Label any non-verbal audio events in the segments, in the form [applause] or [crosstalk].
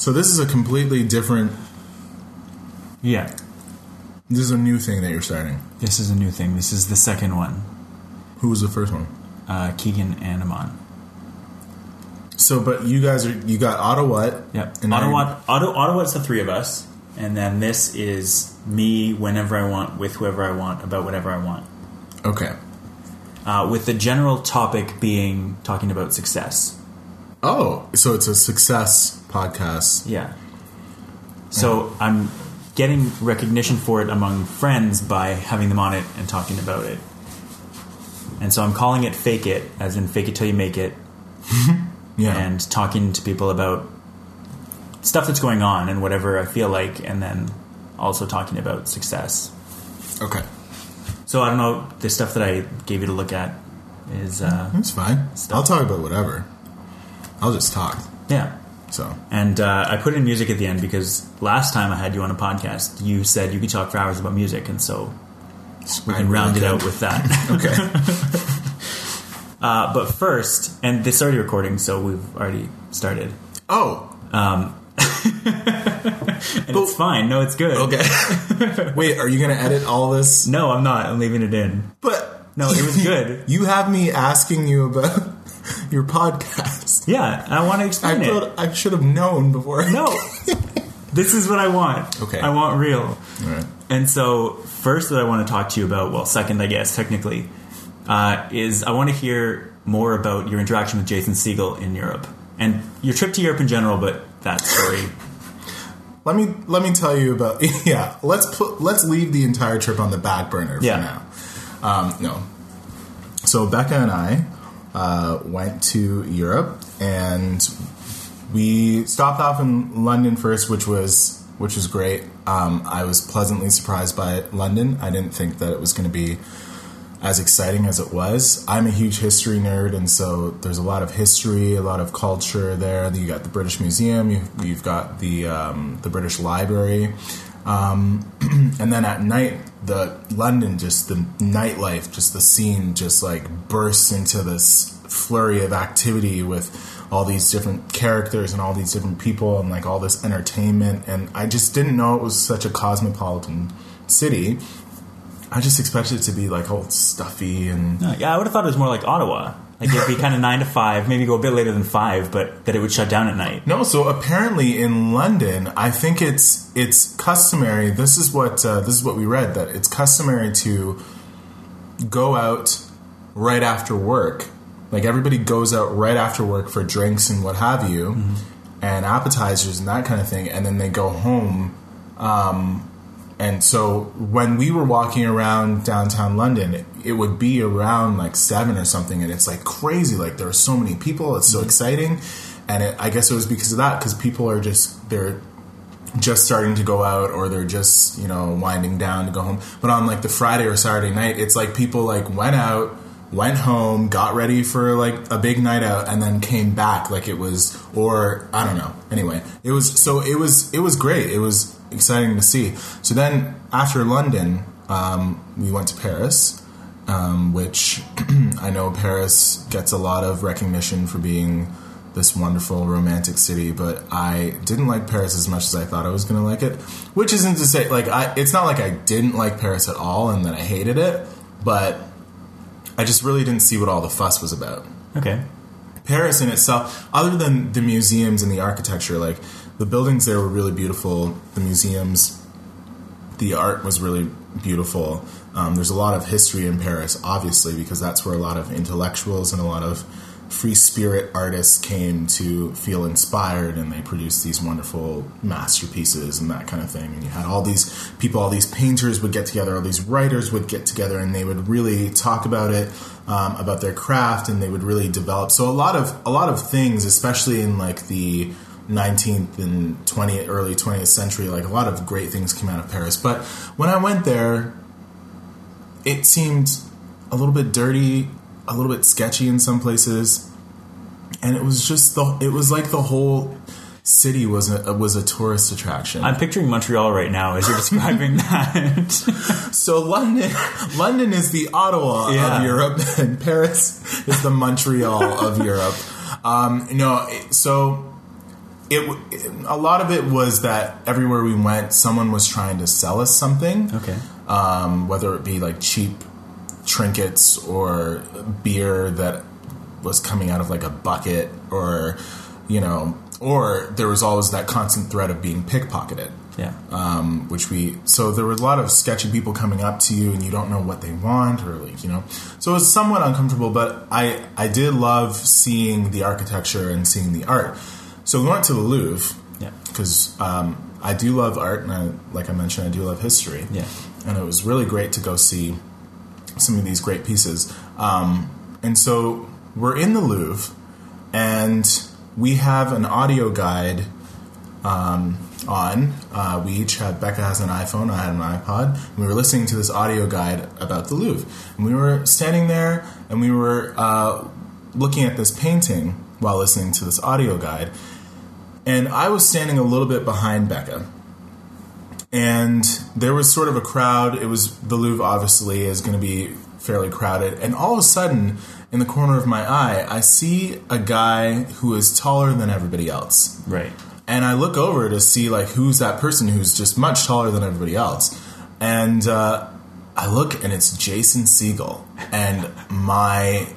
So this is a completely different. Yeah, This is a new thing that you're starting. this is a new thing. This is the second one. Who was the first one? Uh, Keegan and Amon. So, but you guys are you got Ottawa. Yep. And Ottawa, Ottawa, Ottawa's the three of us, and then this is me whenever I want, with whoever I want, about whatever I want. Okay. Uh, with the general topic being talking about success. Oh, so it's a success podcast. Yeah. So I'm getting recognition for it among friends by having them on it and talking about it. And so I'm calling it Fake It, as in fake it till you make it, [laughs] Yeah. and talking to people about stuff that's going on and whatever I feel like, and then also talking about success. okay. So I don't know, the stuff that I gave you to look at is, uh, That's fine. I'll talk about whatever. I'll just talk. yeah. So And uh, I put in music at the end because last time I had you on a podcast, you said you could talk for hours about music, and so we I can really round it out with that. [laughs] Okay. [laughs] uh, but first, and this is already recording, so we've already started. oh. Um, [laughs] and it's fine. No, it's good. Okay. Wait, are you gonna edit all this? No, I'm not. I'm leaving it in. But No, it was good. you have me asking you about your podcast. Yeah, I want to I explain it. thought I should have known before. No, [laughs] this is what I want. Okay. I want real. Right. And so, first, that I want to talk to you about, well, second, I guess, technically, uh, is I want to hear more about your interaction with Jason Segel in Europe and your trip to Europe in general, but that story. [laughs] Let me let me tell you about [laughs] yeah. Let's put let's leave the entire trip on the back burner for Yeah. now. Um, no. So Becca and I uh, went to Europe and we stopped off in London first, which was which was great. Um, I was pleasantly surprised by London. I didn't think that it was going to be as exciting as it was. I'm a huge history nerd, and so there's a lot of history, a lot of culture there. You got the British Museum, you, you've got the um, the British Library, um, [clears throat] and then at night, the London, just the nightlife, just the scene, just like bursts into this flurry of activity with all these different characters and all these different people and like all this entertainment. And I just didn't know it was such a cosmopolitan city. I just expected it to be like all stuffy and No, yeah, I would have thought it was more like Ottawa. Like it'd be kind of [laughs] nine to five, maybe go a bit later than five, but that it would shut down at night. no. So apparently in London, I think it's it's customary. This is what uh, this is what we read that it's customary to go out right after work. Like everybody goes out right after work for drinks and what have you, and appetizers and that kind of thing, and then they go home. Um, and so when we were walking around downtown London, it, it would be around like seven or something, and it's like crazy. Like there are so many people, it's so exciting, and it, I guess it was because of that because people are just they're just starting to go out or they're just you know winding down to go home. But on like the Friday or Saturday night, it's like people like went out, went home, got ready for like a big night out, and then came back like it was or I don't know. Anyway, it was so it was it was great. It was exciting to see. So then after London, um, we went to Paris. Um, which [clears throat] I know Paris gets a lot of recognition for being this wonderful romantic city, but I didn't like Paris as much as I thought I was going to like it. Which isn't to say like I it's not like I didn't like Paris at all and that I hated it, but I just really didn't see what all the fuss was about. Okay. Paris in itself, other than the museums and the architecture, like the buildings there were really beautiful. The museums, the art was really beautiful. Um, there's a lot of history in Paris, obviously, because that's where a lot of intellectuals and a lot of free spirit artists came to feel inspired and they produced these wonderful masterpieces and that kind of thing. And you had all these people, all these painters would get together, all these writers would get together and they would really talk about it, um, about their craft, and they would really develop. So a lot of a lot of things, especially in like the 19th and 20th, early 20th century, like a lot of great things came out of Paris. But when I went there, it seemed a little bit dirty, a little bit sketchy in some places, and it was just the it was like the whole city was a was a tourist attraction. I'm picturing Montreal right now as you're describing [laughs] that. so London London is the Ottawa Yeah. of Europe, and Paris is the Montreal of Europe. Um, no, so it, it a lot of it was that everywhere we went, someone was trying to sell us something. Okay. um, whether it be like cheap trinkets or beer that was coming out of like a bucket or you know or there was always that constant threat of being pickpocketed Yeah. um, which we so there were a lot of sketchy people coming up to you and you don't know what they want or like you know so it was somewhat uncomfortable but i i did love seeing the architecture and seeing the art so we went to the louvre yeah. because um, i do love art and I, like i mentioned i do love history Yeah. and it was really great to go see some of these great pieces. Um, and so we're in the Louvre, and we have an audio guide um, on. Uh, we each had Becca has an iPhone, I had an iPod, and we were listening to this audio guide about the Louvre. And we were standing there, and we were uh, looking at this painting while listening to this audio guide. And I was standing a little bit behind Becca and there was sort of a crowd. It was the Louvre, obviously, is going to be fairly crowded. And all of a sudden, in the corner of my eye, I see a guy who is taller than everybody else. Right. And I look over to see like who's that person who's just much taller than everybody else. And uh, I look, and it's Jason Segel, and my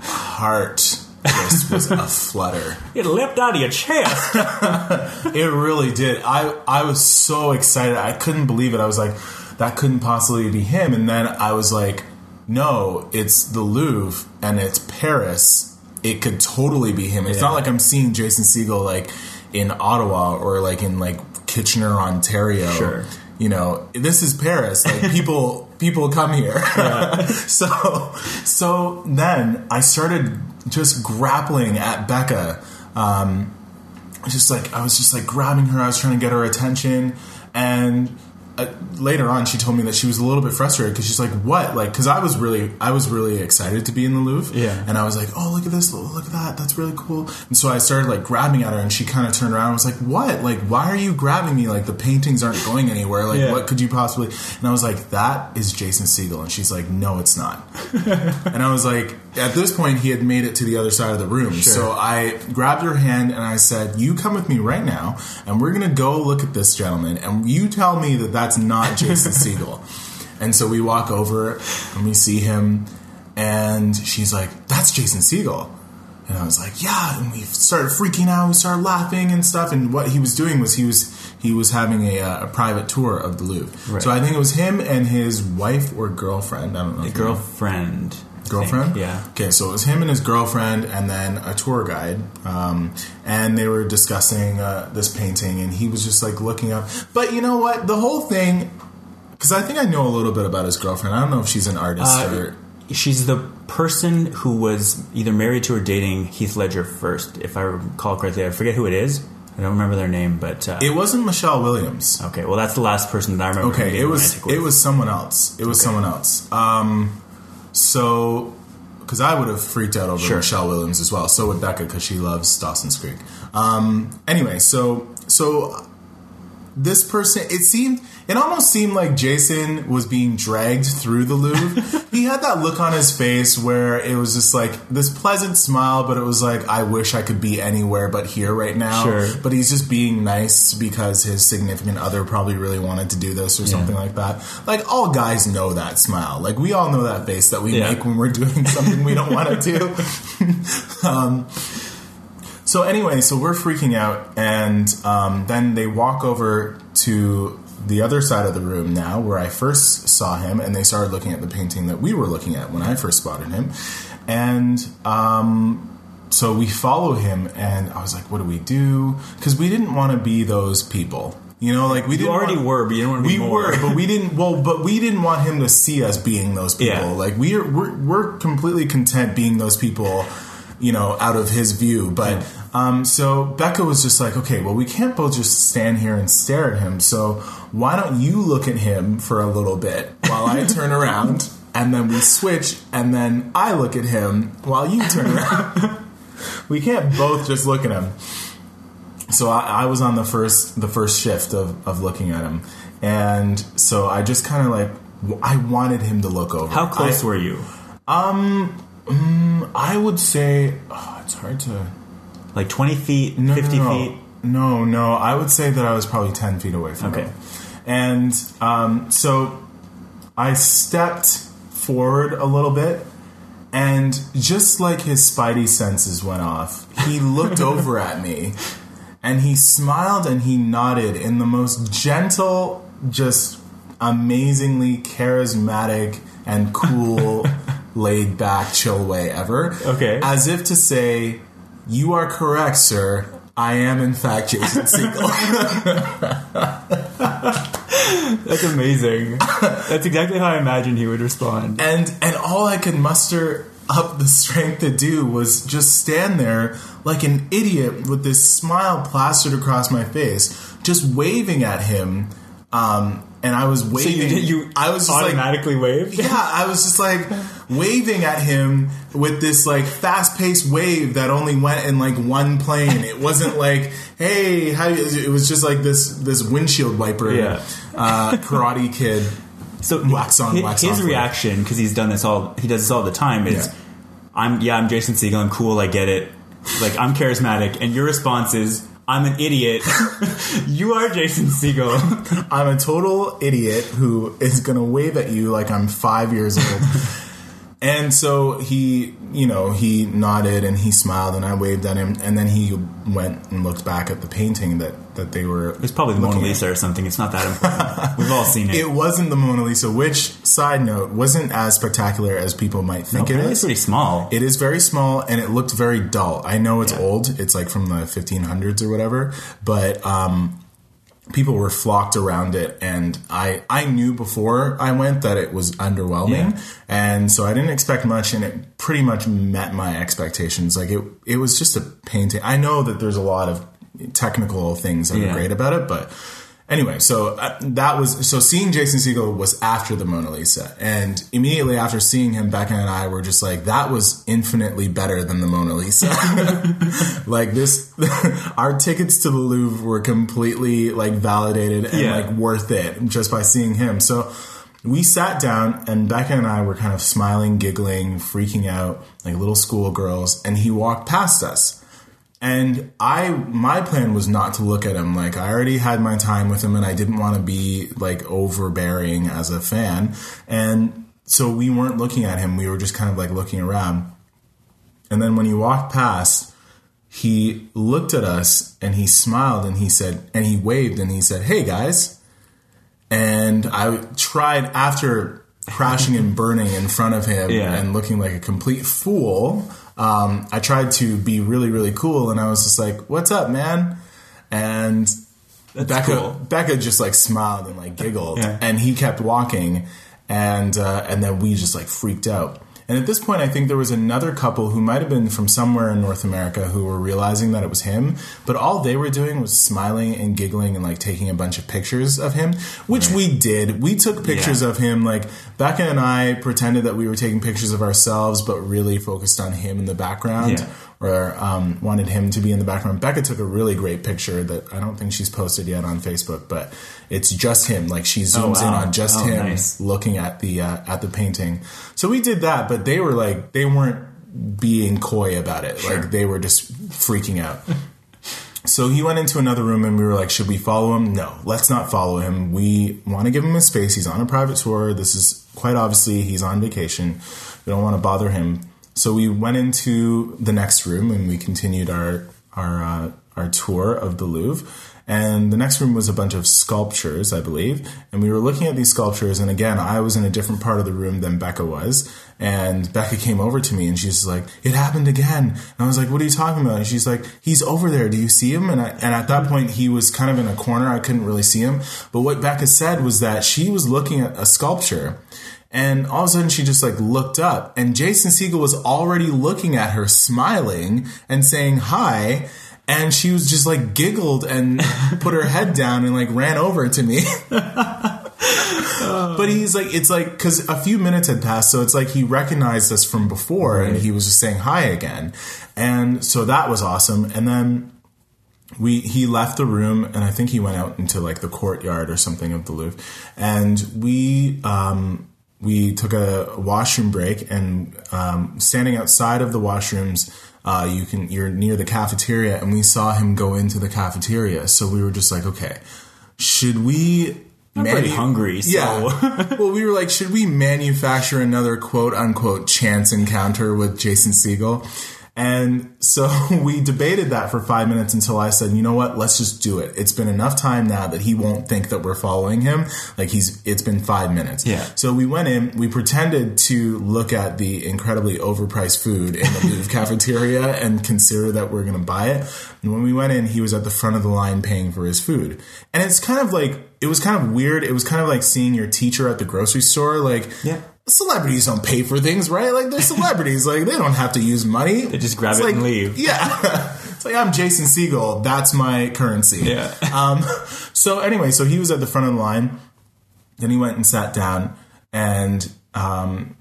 heart just was a flutter. [laughs] It leapt out of your chest. [laughs] It really did. I I was so excited. I couldn't believe it. I was like, that couldn't possibly be him. And then I was like, no, it's the Louvre and it's Paris. It could totally be him. It's Yeah. not like I'm seeing Jason Segel like in Ottawa or like in like Kitchener, Ontario. Sure. You know, this is Paris. Like [laughs] people people come here. so so then I started just grappling at Becca. Um, just like I was just like grabbing her. I was trying to get her attention, and uh, later on, she told me that she was a little bit frustrated because she's like, "What?" Like, because I was really, I was really excited to be in the Louvre, Yeah. And I was like, "Oh, look at this! Look at that! That's really cool." And so I started like grabbing at her, and she kind of turned around. and was like, "What? Like, why are you grabbing me? Like, the paintings aren't going anywhere. Like, Yeah. what could you possibly?" And I was like, "That is Jason Segel," and she's like, "No, it's not." [laughs] And I was like, at this point, he had made it to the other side of the room. Sure. So I grabbed her hand and I said, You come with me right now, and we're going to go look at this gentleman, and you tell me that that's not Jason [laughs] Segel. And so we walk over and we see him, and she's like, That's Jason Segel. And I was like, yeah. And we started freaking out. We started laughing and stuff. And what he was doing was he was he was having a, uh, a private tour of the Louvre. Right. So I think it was him and his wife or girlfriend. I don't know. know. Girlfriend. Girlfriend? Yeah. Okay, so it was him and his girlfriend, and then a tour guide, um, and they were discussing uh, this painting, and he was just like looking up. But you know what? The whole thing, because I think I know a little bit about his girlfriend. I don't know if she's an artist Uh, or. She's the person who was either married to or dating Heath Ledger first, if I recall correctly. I forget who it is. I don't remember their name, but uh, It wasn't Michelle Williams. okay. Well, that's the last person that I remember. Okay, it was it was someone else. It was someone else. Um, so because I would have freaked out over Sure. Michelle Williams as well. So would Becca because she loves Dawson's Creek. Um, anyway, so so this person it seemed it almost seemed like Jason was being dragged through the Louvre. [laughs] he had that look on his face where it was just like this pleasant smile, but it was like I wish I could be anywhere but here right now. Sure. But he's just being nice because his significant other probably really wanted to do this or something like that. Like all guys know that smile. Like we all know that face that we Yeah. make when we're doing something we don't want to do. [laughs] [laughs] um, so anyway, so we're freaking out, and um, then they walk over to the other side of the room now, where I first saw him, and they started looking at the painting that we were looking at when I first spotted him, and um, so we follow him, and I was like, "What do we do?" Because we didn't want to be those people. You know, like we You already want- were, but you didn't want to be we more. were, but we didn't. Well, but we didn't want him to see us being those people. Yeah. Like we are, we're, we're completely content being those people, you know, out of his view. But um, so Becca was just like, okay, well, we can't both just stand here and stare at him. So why don't you look at him for a little bit while I [laughs] turn around, and then we switch, and then I look at him while you turn [laughs] around. we can't both just look at him so I, I was on the first the first shift of, of looking at him, and so I just kind of like i wanted him to look over. How close I, were you? I would say oh, it's hard to Like twenty feet, no, fifty no, no. feet. no, no. I would say that I was probably ten feet away from him. Okay. him, and um, so I stepped forward a little bit, and just like his spidey senses went off, he [laughs] looked over at me, and he smiled and he nodded in the most gentle, just amazingly charismatic and cool, [laughs] laid back, chill way ever. Okay. as if to say, "You are correct, sir." I am, in fact, Jason Segel. [laughs] That's amazing. That's exactly how I imagined he would respond. and and all I could muster up the strength to do was just stand there like an idiot with this smile plastered across my face, just waving at him. Um, and I was So waving. you did you I was just like, automatically waved? yeah, I was just like [laughs] waving at him with this like fast paced wave that only went in like one plane. It wasn't [laughs] like, hey, how you, it was just like this this windshield wiper Yeah. uh, karate kid. [laughs] So Wax on, his, wax his off. reaction because he's done this all he does this all the time is Yeah. I'm yeah I'm Jason Segel I'm cool I get it like I'm charismatic and your response is I'm an idiot [laughs] you are Jason Segel I'm a total idiot who is going to wave at you like I'm five years old. And so he, you know, he nodded and he smiled and I waved at him. And then he went and looked back at the painting that, that they were. it's probably the Mona looking at. Lisa or something it's not that important we've all seen it, It wasn't the Mona Lisa, which, side note, wasn't as spectacular as people might think it Apparently it's pretty small It is very small and it looked very dull. I know it's old. It's like from the 1500s or whatever, but um, people were flocked around it and I I knew before I went that it was underwhelming Yeah. and so I didn't expect much and it pretty much met my expectations. Like it it was just a painting. I know that there's a lot of technical things that Yeah. are great about it, but Anyway, so uh, that was so seeing Jason Segel was after the Mona Lisa, and immediately after seeing him, Becca and I were just like, that was infinitely better than the Mona Lisa. [laughs] like this, [laughs] our tickets to the Louvre were completely like validated and Yeah. like worth it just by seeing him. So we sat down, and Becca and I were kind of smiling, giggling, freaking out like little schoolgirls, and he walked past us. And I, my plan was not to look at him. Like I already had my time with him, and I didn't want to be like overbearing as a fan. And so we weren't looking at him. We were just kind of like looking around. And then when he walked past, he looked at us and he smiled and he said, and he waved and he said, "Hey guys." And I tried after crashing and burning in front of him Yeah. and looking like a complete fool. Um, I tried to be really, really cool, and I was just like, "What's up, man?" And Becca, cool. Becca just like smiled and like giggled, Yeah. and he kept walking, and uh, and then we just like freaked out. And at this point, I think there was another couple who might have been from somewhere in North America who were realizing that it was him, but all they were doing was smiling and giggling and like taking a bunch of pictures of him, which we did. We took pictures Yeah. of him. Like Becca and I pretended that we were taking pictures of ourselves, but really focused on him in the background Yeah. or um, wanted him to be in the background. Becca took a really great picture that I don't think she's posted yet on Facebook, but it's just him. Like she zooms in wow. on just Oh, him nice. looking at the uh, at the painting. So we did that, but they were like they weren't being coy about it. Like they were just freaking out. So he went into another room and we were like, should we follow him? No, let's not follow him. We want to give him a space. He's on a private tour. This is quite obviously he's on vacation. We don't want to bother him. So we went into the next room and we continued our our uh, our tour of the Louvre. And the next room was a bunch of sculptures, I believe. And we were looking at these sculptures. And again, I was in a different part of the room than Becca was. And Becca came over to me and she's like, it happened again. And I was like, what are you talking about? And she's like, he's over there. Do you see him? And, I, and at that point, he was kind of in a corner. I couldn't really see him. But what Becca said was that she was looking at a sculpture. And all of a sudden, she just like looked up, and Jason Segel was already looking at her, smiling and saying hi. And she was just like giggled and [laughs] put her head down and like ran over to me. [laughs] but he's like, it's like, because a few minutes had passed, so it's like he recognized us from before and he was just saying hi again. And so that was awesome. And then we he left the room and I think he went out into like the courtyard or something of the Louvre, and we um, we took a washroom break and um, standing outside of the washrooms, uh, you can you're near the cafeteria, and we saw him go into the cafeteria. So we were just like, okay, should we? I'm pretty hungry, so Yeah. [laughs] well, we were like, should we manufacture another quote unquote chance encounter with Jason Segel? And so [laughs] we debated that for five minutes until I said, you know what, let's just do it. It's been enough time now that he won't think that we're following him. Like he's, it's been five minutes. Yeah. So we went in, we pretended to look at the incredibly overpriced food in the Louvre [laughs] cafeteria and consider that we're going to buy it. And when we went in, he was at the front of the line paying for his food. And it's kind of like, it was kind of weird. It was kind of like seeing your teacher at the grocery store. Like, Yeah. Celebrities don't pay for things, right? Like they're celebrities. like they don't have to use money. They just grab it like, and leave. Yeah. [laughs] it's like I'm Jason Segel. That's my currency. Yeah. Um, [laughs] so anyway, so he was at the front of the line. Then he went and sat down, and um,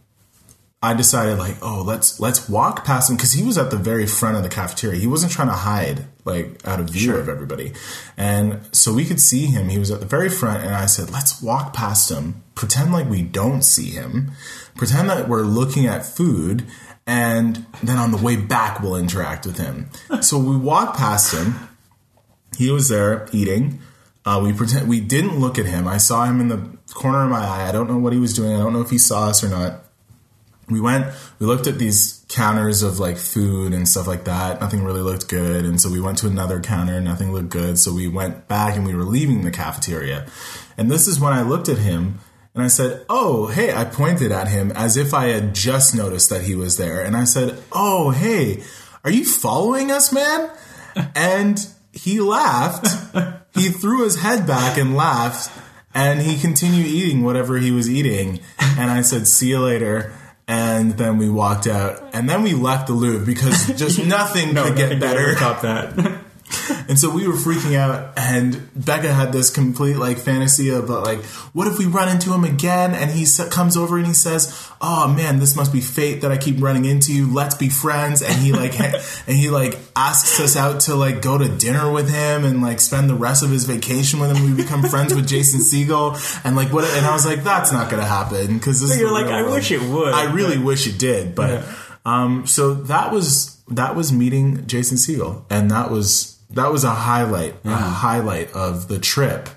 I decided like, oh, let's let's walk past him because he was at the very front of the cafeteria. He wasn't trying to hide like out of view of everybody, and so we could see him. He was at the very front, and I said, let's walk past him, pretend like we don't see him, pretend that we're looking at food, and then on the way back we'll interact with him. so we walked past him. He was there eating. Uh, we pretend we didn't look at him. I saw him in the corner of my eye. I don't know what he was doing. I don't know if he saw us or not we went we looked at these counters of like food and stuff like that. Nothing really looked good. And so we went to another counter. Nothing looked good. So we went back and we were leaving the cafeteria. And this is when i looked at him and i said oh hey i pointed at him as if i had just noticed that he was there. And i said oh hey are you following us man? [laughs] And he laughed. He threw his head back and laughed. And he continued eating whatever he was eating. And i said see you later and then we walked out, and then we left the Louvre because just [laughs] nothing could get better. Top that. [laughs] And so we were freaking out, and Becca had this complete like fantasy of uh, like, what if we run into him again? And he comes over and he says, "Oh man, this must be fate that I keep running into you. Let's be friends." And he like, [laughs] and he like asks us out to like go to dinner with him and like spend the rest of his vacation with him. We become friends with Jason Segel, and like what? And I was like, that's not gonna happen because is You're like, I world. wish it would. I really wish it did, but um, so that was that was meeting Jason Segel, and that was that was a highlight, a highlight of the trip,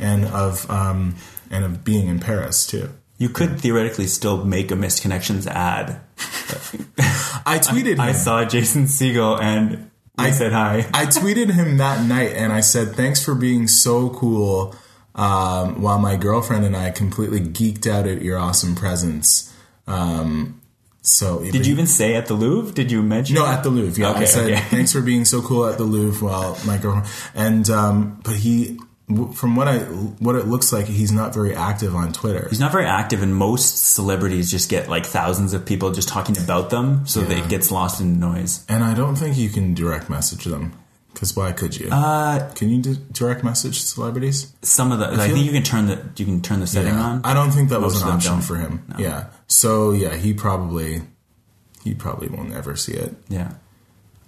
and of um, and of being in Paris too. You could theoretically still make a missed connections ad. I tweeted him. I saw Jason Segel and I said hi. I tweeted him that night, and I said, "Thanks for being so cool." Um, while my girlfriend and I completely geeked out at your awesome presence. Um, so Did you even say at the Louvre? Did you mention? No, at the Louvre. Yeah, I Okay, said okay. thanks for being so cool at the Louvre. While my girlfriend and um, but he, from what I what it looks like, he's not very active on Twitter. He's not very active, and most celebrities just get like thousands of people just talking about them, so that it gets lost in the noise. and I don't think you can direct message them because why could you? Uh, can you di- direct message celebrities? some of the, I, feel think you can turn the you can turn the setting Yeah. on. I don't think that was an option don't. for him. Yeah. So yeah, he probably he probably won't ever see it. Yeah,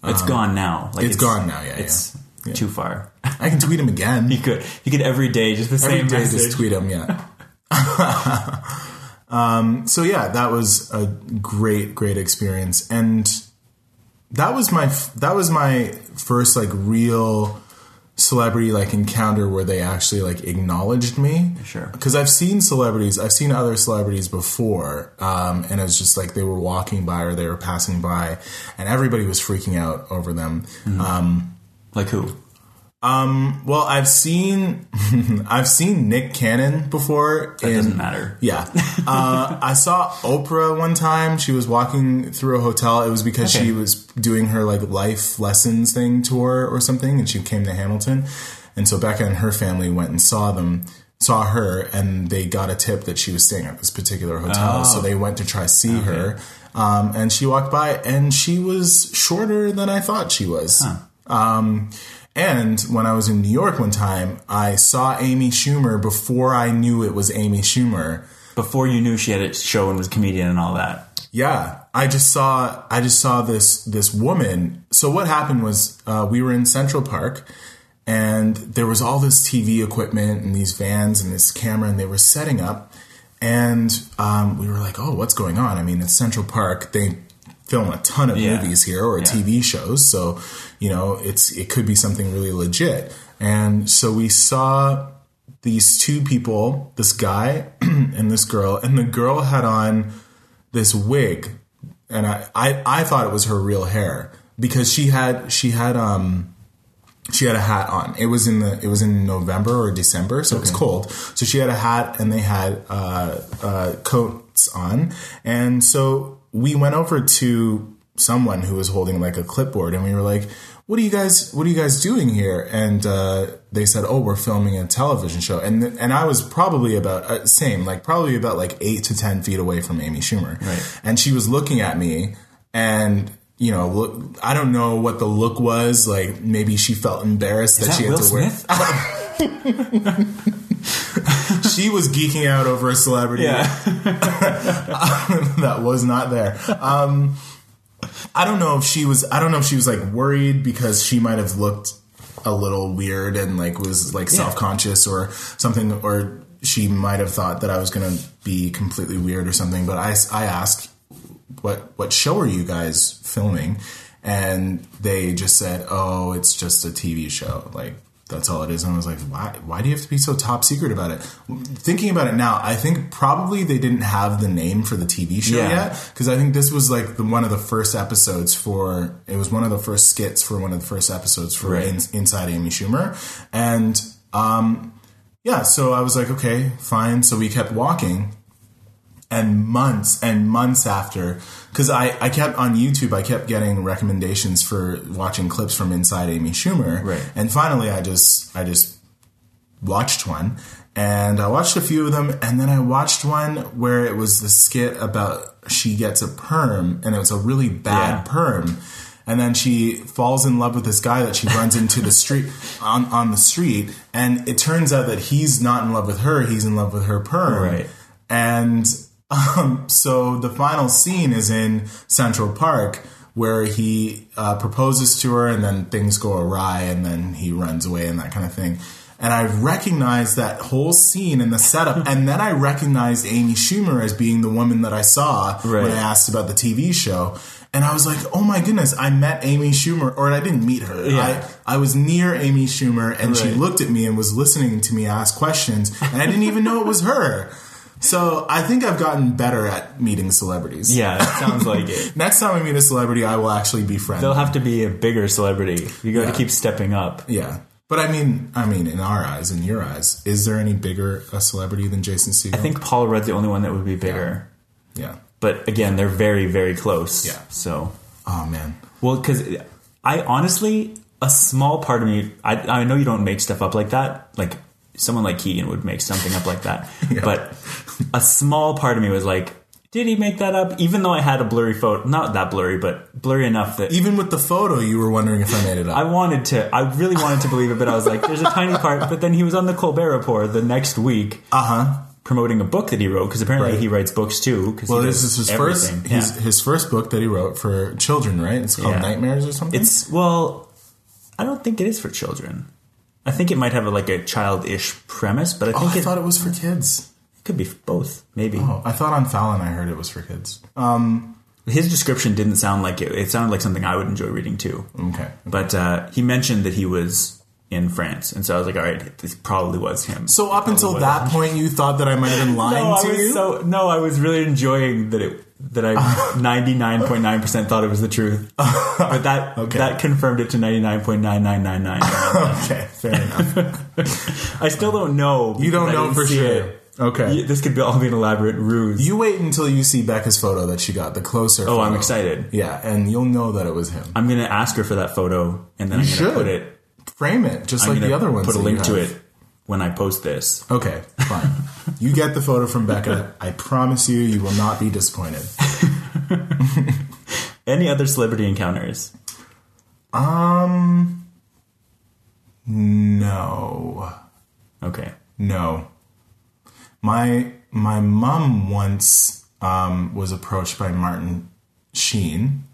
it's gone now. Like Um, it's gone now, yeah, it's yeah. Yeah. too far. I can tweet him again. [laughs] you could you could every day just the Every same day, message. just tweet him. Yeah. [laughs] um, so yeah, that was a great, great experience, and that was my that was my first like real celebrity like encounter where they actually like acknowledged me. Sure. Because I've seen celebrities, I've seen other celebrities before, um, and it's just like they were walking by or they were passing by, and everybody was freaking out over them. Um, Like who? Well, I've seen [laughs] I've seen Nick Cannon before. That doesn't matter. Yeah, [laughs] uh, I saw Oprah one time. She was walking through a hotel. It was because Okay. she was doing her like life lessons thing tour or something, and she came to Hamilton. And so Becca and her family went and saw them, saw her, and they got a tip that she was staying at this particular hotel. Oh. So they went to try see her. Um, and she walked by, and she was shorter than I thought she was. Um, and when I was in New York one time, I saw Amy Schumer before I knew it was Amy Schumer. Before you knew she had a show and was a comedian and all that. Yeah, I just saw I just saw this this woman. So what happened was uh, we were in Central Park, and there was all this TV equipment and these vans and this camera, and they were setting up, and um, we were like, "Oh, what's going on?" I mean, it's Central Park. They film a ton of Yeah. movies here or Yeah. TV shows, so you know it's it could be something really legit. And so we saw these two people, this guy [clears throat] and this girl, and the girl had on this wig, and I, I I thought it was her real hair because she had she had um she had a hat on. It was in the it was in November or December, so it was cold. So she had a hat and they had uh, uh, coats on, and so we went over to someone who was holding like a clipboard, and we were like, "What are you guys? What are you guys doing here?" And uh, they said, "Oh, we're filming a television show." And th- and I was probably about uh, same, like probably about like eight to ten feet away from Amy Schumer, Right. and she was looking at me and you know look i don't know what the look was like maybe she felt embarrassed that she had Will to wear Smith? [laughs] [laughs] [laughs] she was geeking out over a celebrity. Yeah. [laughs] that was not there. Um i don't know if she was i don't know if she was like worried because she might have looked a little weird and like was like self-conscious or something or she might have thought that i was gonna be completely weird or something. But i i asked what what show are you guys filming? And they just said oh it's just a tv show. Like that's all it is. And i was like why why do you have to be so top secret about it? Thinking about it now i think probably they didn't have the name for the tv show Yeah. yet because i think this was like the, one of the first episodes for it was one of the first skits for one of the first episodes for Right. In, inside amy schumer. And um yeah so i was like okay fine. So we kept walking and months and months after because I, I kept on youtube i kept getting recommendations for watching clips from inside amy schumer Right. and finally i just i just watched one and i watched a few of them and then i watched one where it was the skit about she gets a perm and it was a really bad Yeah. perm and then she falls in love with this guy that she runs into the street [laughs] on, on the street and it turns out that he's not in love with her he's in love with her perm Right. and um, so the final scene is in Central Park where he uh, proposes to her and then things go awry and then he runs away and that kind of thing. And I recognized that whole scene in the setup. [laughs] and then I recognized Amy Schumer as being the woman that I saw Right. when I asked about the TV show. And I was like, oh my goodness, I met Amy Schumer, or I didn't meet her. Yeah. I, I was near Amy Schumer and she looked at me and was listening to me ask questions. And I didn't even know it was her. So I think I've gotten better at meeting celebrities. Yeah, it sounds like it. [laughs] Next time I meet a celebrity, I will actually be friends. They'll have to be a bigger celebrity. You got Yeah. to keep stepping up. yeah, but I mean, I mean, in our eyes, in your eyes, is there any bigger a celebrity than Jason Segel? I think Paul Rudd's the only one that would be bigger. Yeah. But again, they're very, very close. Yeah. So, Oh man. well, because I honestly, a small part of me, I, I know you don't make stuff up like that. Like someone like Keegan would make something up like that. [laughs] But a small part of me was like, did he make that up? Even though I had a blurry photo, not that blurry, but blurry enough that Even with the photo, you were wondering if I made it up. I wanted to, I really wanted to believe it, but I was like, there's a tiny part. But then he was on the Colbert Report the next week uh huh. promoting a book that he wrote because apparently Right. he writes books too. Well, this is his everything. first his, Yeah. his first book that he wrote for children, right? It's called Yeah. Nightmares or something. It's well, I don't think it is for children. I think it might have a, like a childish premise, but I oh, think I it, thought it was for kids. It could be both. Maybe Oh, I thought on Fallon I heard it was for kids. Um, his description didn't sound like it. It sounded like something I would enjoy reading too. okay. But uh, he mentioned that he was in France, and so I was like, all right, this probably was him. So up until that point, you thought that I might have been lying no, I to was you. so no, I was really enjoying that it that I ninety nine point nine percent thought it was the truth, but that Okay. that confirmed it to ninety nine point nine nine nine nine. okay, fair enough. I still don't know. You don't know for sure. it. Okay. This could be all be an elaborate ruse. You wait until you see Becca's photo that she got, the closer. oh, I'm excited. Yeah, and you'll know that it was him. I'm gonna ask her for that photo, and then I'm gonna should. put it. Frame it, just I'm like the other ones. Put a link to it when I post this. Okay, fine. you get the photo from Becca. [laughs] I promise you, you will not be disappointed. [laughs] Any other celebrity encounters? Um, no, Okay. no. My my mom once um, was approached by Martin Sheen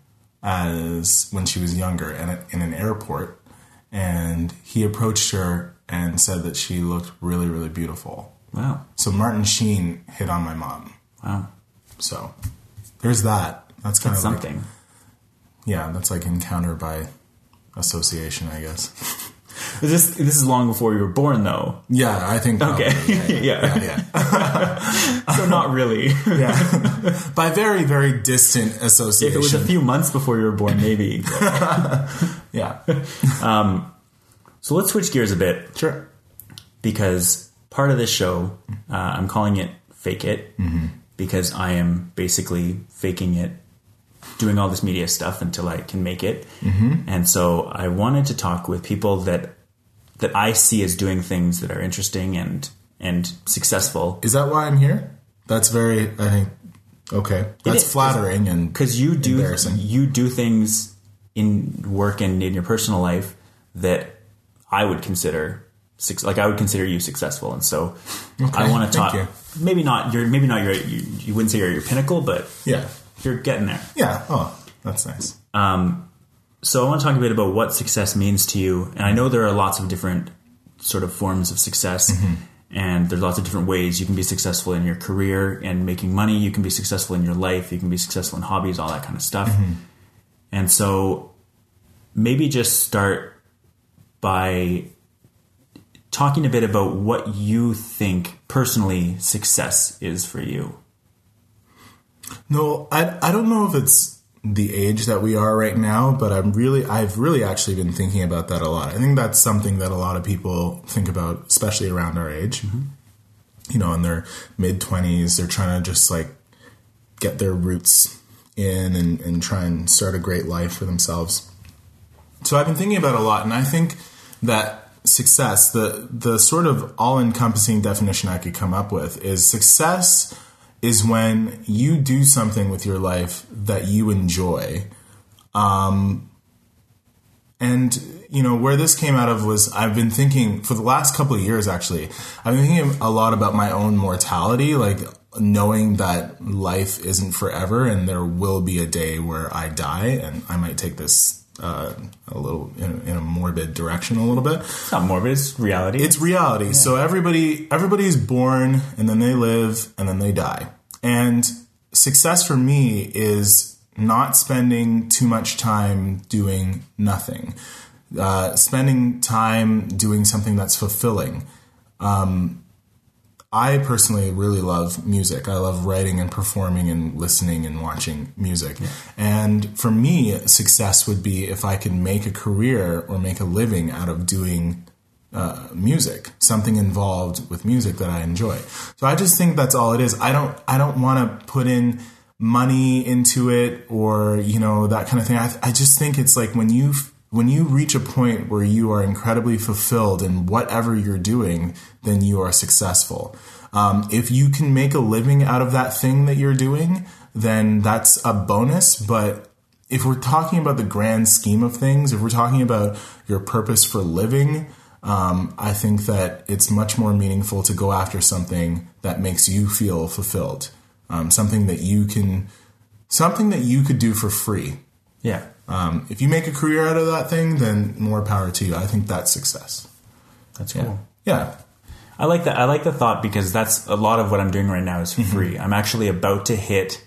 as when she was younger and in an airport, and he approached her and said that she looked really really beautiful. Wow. So Martin Sheen hit on my mom. Wow. So there's that. That's kind That's of like- something. yeah, that's like encounter by association, I guess. [laughs] This this is long before you were born, though. Yeah, I think. Okay. probably, [laughs] Yeah. yeah, yeah. So not really. [laughs] yeah. by very, very distant association. if it was a few months before you were born, maybe. [laughs] yeah, Um, So let's switch gears a bit sure. because part of this show, uh, I'm calling it "Fake It" because I am basically faking it, doing all this media stuff until I can make it. Mm-hmm. And so I wanted to talk with people that that I see as doing things that are interesting and and successful. Is that why I'm here? That's very. I think. Okay, that's flattering and because you do Embarrassing. you do things in work and in your personal life that I would consider like I would consider you successful, and so I want to talk. you. Maybe not. You're maybe not your. You, you wouldn't say you're your pinnacle, but yeah, you're getting there. yeah. Oh, that's nice. Um, so I want to talk a bit about what success means to you, and I know there are lots of different sort of forms of success. Mm-hmm. And there's lots of different ways you can be successful in your career and making money. You can be successful in your life. You can be successful in hobbies, all that kind of stuff. Mm-hmm. And so maybe just start by talking a bit about what you think personally success is for you. No, I I don't know if it's the age that we are right now, but I'm really I've really actually been thinking about that a lot. I think that's something that a lot of people think about, especially around our age. Mm-hmm. You know, in their mid twenties, they're trying to just like get their roots in and, and try and start a great life for themselves. So I've been thinking about it a lot, and I think that success, the the sort of all encompassing definition I could come up with is success is when you do something with your life that you enjoy. Um, and you know where this came out of was I've been thinking for the last couple of years actually I've been thinking a lot about my own mortality like knowing that life isn't forever and there will be a day where I die and I might take this uh, a little in, in a morbid direction a little bit It's not morbid, it's reality. it's reality. So everybody everybody is born and then they live and then they die. And success for me is not spending too much time doing nothing. Uh, spending time doing something that's fulfilling. Um, I personally really love music. I love writing and performing and listening and watching music. And for me, success would be if I could make a career or make a living out of doing uh, music, something involved with music that I enjoy. So I just think that's all it is. I don't I don't want to put in money into it or you know that kind of thing. I, I just think it's like when you when you reach a point where you are incredibly fulfilled in whatever you're doing, then you are successful. Um, if you can make a living out of that thing that you're doing, then that's a bonus. But if we're talking about the grand scheme of things, if we're talking about your purpose for living, um, I think that it's much more meaningful to go after something that makes you feel fulfilled, um, something that you can, something that you could do for free. yeah. Um, if you make a career out of that thing, then more power to you. I think that's success. That's cool. Yeah. I like that. I like the thought because that's a lot of what I'm doing right now is for free. I'm actually about to hit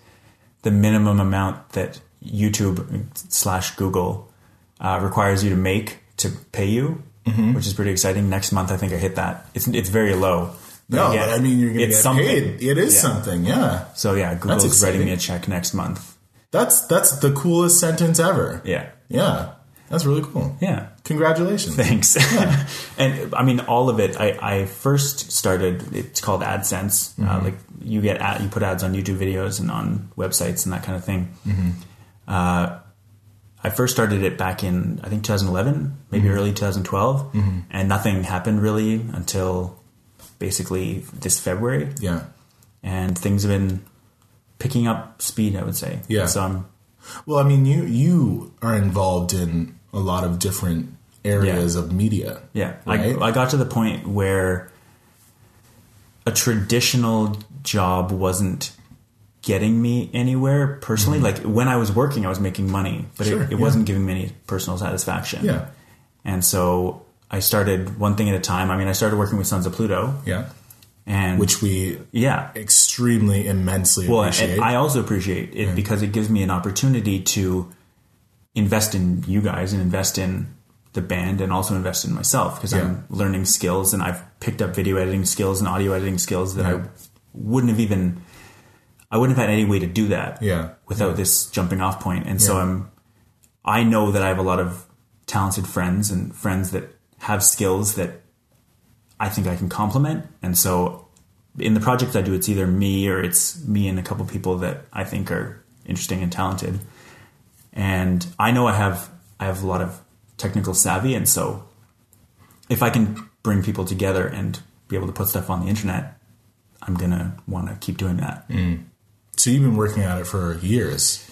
the minimum amount that YouTube slash Google uh, requires you to make to pay you, which is pretty exciting. Next month, I think I hit that. It's it's very low. But No, again, but I mean, you're going to get something. paid. It is Yeah. something. Yeah. So yeah, Google's writing me a check next month. That's that's the coolest sentence ever. Yeah, Yeah. That's really cool. yeah. Congratulations. Thanks. [laughs] and I mean, all of it. I, I first started. It's called AdSense. Uh, like you get ad, you put ads on YouTube videos and on websites and that kind of thing. Uh, I first started it back in I think 2011, maybe early 2012, and nothing happened really until basically this February. Yeah. And things have been picking up speed. I would say. Yeah. So I'm Well, I mean, you you are involved in a lot of different areas of media. Yeah, Right? I, I got to the point where a traditional job wasn't getting me anywhere personally. Like when I was working, I was making money, but Mm-hmm. Sure, it, it yeah. wasn't giving me any personal satisfaction. Yeah. and so I started one thing at a time. I mean, I started working with Sons of Pluto, Yeah. And Which we yeah, extremely immensely well, appreciate. I also appreciate it because it gives me an opportunity to invest in you guys and invest in the band and also invest in myself because Yeah. I'm learning skills and I've picked up video editing skills and audio editing skills that Yeah. I wouldn't have even I wouldn't have had any way to do that Yeah. without this jumping off point. And so I'm I know that I have a lot of talented friends and friends that have skills that I think I can complement. And so in the projects I do, it's either me or it's me and a couple people that I think are interesting and talented. And I know I have I have a lot of technical savvy, and so if I can bring people together and be able to put stuff on the internet, I'm gonna want to keep doing that. Mm. So you've been working at it for years.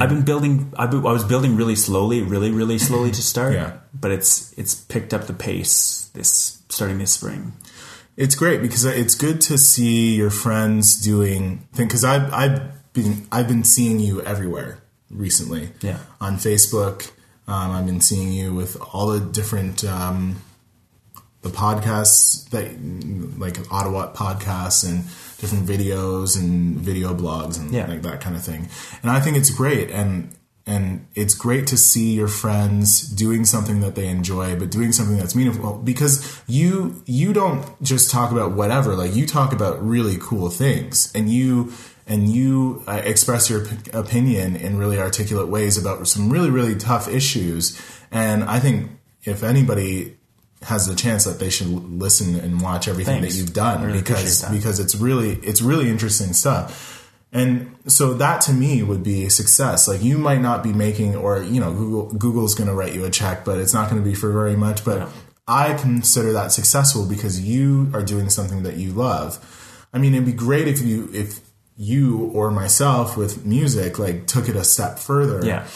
I've been building. I've been, I was building really slowly, really, really slowly to start. Yeah. But it's it's picked up the pace this starting this spring. It's great because it's good to see your friends doing things. Because I've I've been I've been seeing you everywhere recently. Yeah. On Facebook, um, I've been seeing you with all the different um, the podcasts that like Ottawa podcasts and different videos and video blogs and Yeah. like that kind of thing. And I think it's great. And and it's great to see your friends doing something that they enjoy but doing something that's meaningful. Because you you don't just talk about whatever. Like you talk about really cool things. And you and you uh, express your op- opinion in really articulate ways about some really really tough issues. And i think if anybody has the chance that they should listen and watch everything Thanks. that you've done really because because it's really it's really interesting stuff and so that to me would be success like you might not be making or you know google google's going to write you a check but it's not going to be for very much but Yeah. i consider that successful because you are doing something that you love i mean it'd be great if you if you or myself with music like took it a step further Yeah.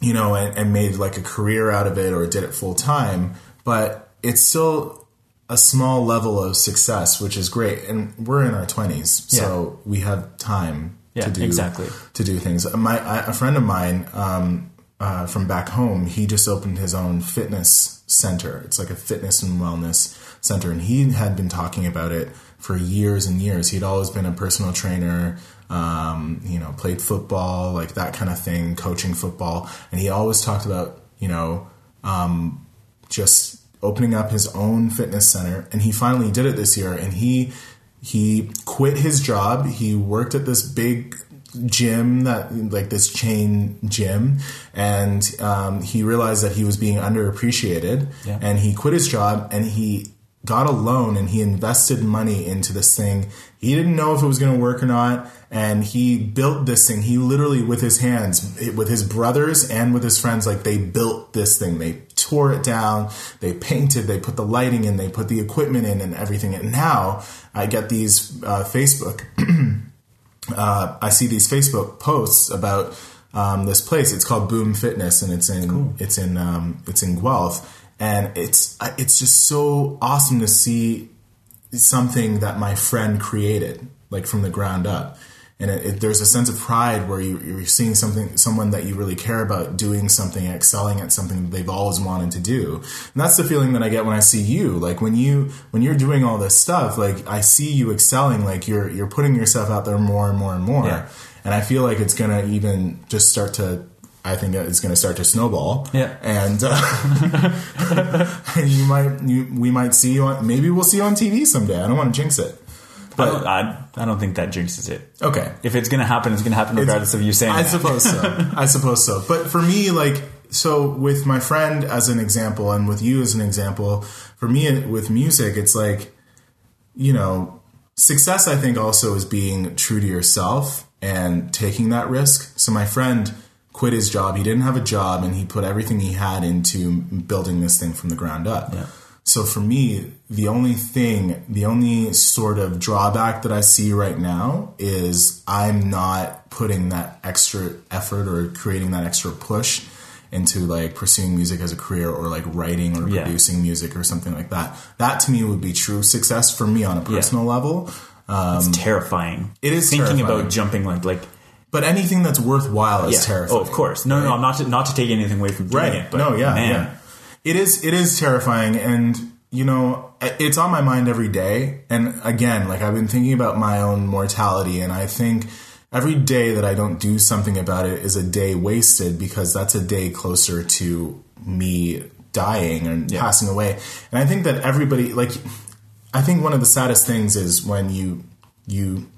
you know, and, and made like a career out of it or did it full time, but it's still a small level of success, which is great. And we're in our twenties, so we have time Yeah, to do exactly. to do things. My I, a friend of mine um, uh, from back home, he just opened his own fitness center. It's like a fitness and wellness center, and he had been talking about it for years and years. He'd always been a personal trainer. Um, you know, played football, like that kind of thing, coaching football, and he always talked about, you know, um, just opening up his own fitness center and he finally did it this year and he he quit his job he worked at this big gym that like this chain gym and um, he realized that he was being underappreciated Yeah. and he quit his job and he got a loan and he invested money into this thing. He didn't know if it was going to work or not and he built this thing. He literally with his hands with his brothers and with his friends like they built this thing. They tore it down they painted they put the lighting in they put the equipment in and everything. And now i get these uh, facebook [clears throat] uh, I see these Facebook posts about um, this place. It's called Boom Fitness, and it's in it's in um, it's in Guelph, and it's it's just so awesome to see something that my friend created, like from the ground up. And it, it, there's a sense of pride where you, you're seeing something, someone that you really care about doing something, excelling at something they've always wanted to do. And that's the feeling that I get when I see you. Like when you, when you're doing all this stuff, like I see you excelling, like you're, you're putting yourself out there more and more and more. Yeah. And I feel like it's going to even just start to, I think it's going to start to snowball. Yeah. And, uh, [laughs] you might, you, we might see you on, maybe we'll see you on TV someday. I don't want to jinx it. But I, I don't think that jinxes it. Okay. If it's going to happen, it's going to happen regardless of you saying I that. suppose so. [laughs] I suppose so. But for me, like, so with my friend as an example, and with you as an example, for me with music, it's like, you know, success. I think also is being true to yourself and taking that risk. So my friend quit his job. He didn't have a job, and he put everything he had into building this thing from the ground up. Yeah. So for me, the only thing, the only sort of drawback that I see right now is I'm not putting that extra effort or creating that extra push into like pursuing music as a career or like writing or Yeah. producing music or something like that. That to me would be true success for me on a personal level. it's um, terrifying. it is thinking terrifying. about jumping like like But anything that's worthwhile is terrifying. Oh, of course. No, no, no. Not to not to take anything away from doing right it. But no yeah man, yeah it is it is terrifying and you know it's on my mind every day and again like i've been thinking about my own mortality and i think every day that I don't do something about it is a day wasted because that's a day closer to me dying and Yeah. passing away. And I think that everybody like I think one of the saddest things is when you you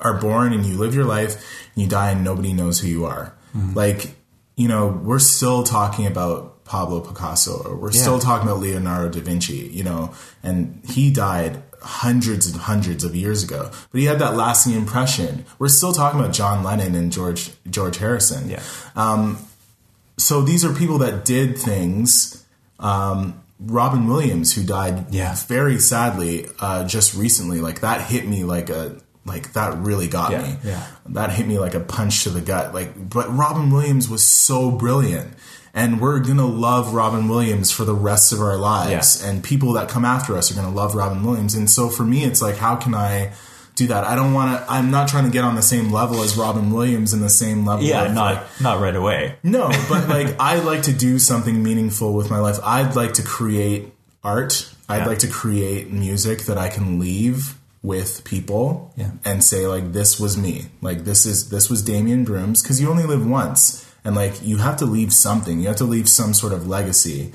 are born and you live your life and you die and nobody knows who you are. Mm-hmm. Like, you know, we're still talking about Pablo Picasso or we're still talking about Leonardo da Vinci, you know, and he died hundreds and hundreds of years ago. But he had that lasting impression. We're still talking about John Lennon and George George Harrison Yeah. so these are people that did things. Um, Robin Williams, who died Yeah. very sadly uh, just recently, like that hit me like a like that really got Yeah, me. yeah. That hit me like a punch to the gut. Like, but Robin Williams was so brilliant, and we're gonna love Robin Williams for the rest of our lives. Yeah. And people that come after us are gonna love Robin Williams. And so for me, it's like, how can I? Do that. I don't want to. I'm not trying to get on the same level as Robin Williams in the same level. Yeah, of, not like, not right away. no, but like [laughs] I like to do something meaningful with my life. I'd like to create art. I'd Yeah. like to create music that I can leave with people Yeah. and say like this was me. Like this is this was Damien Broomes because you only live once and like you have to leave something. You have to leave some sort of legacy.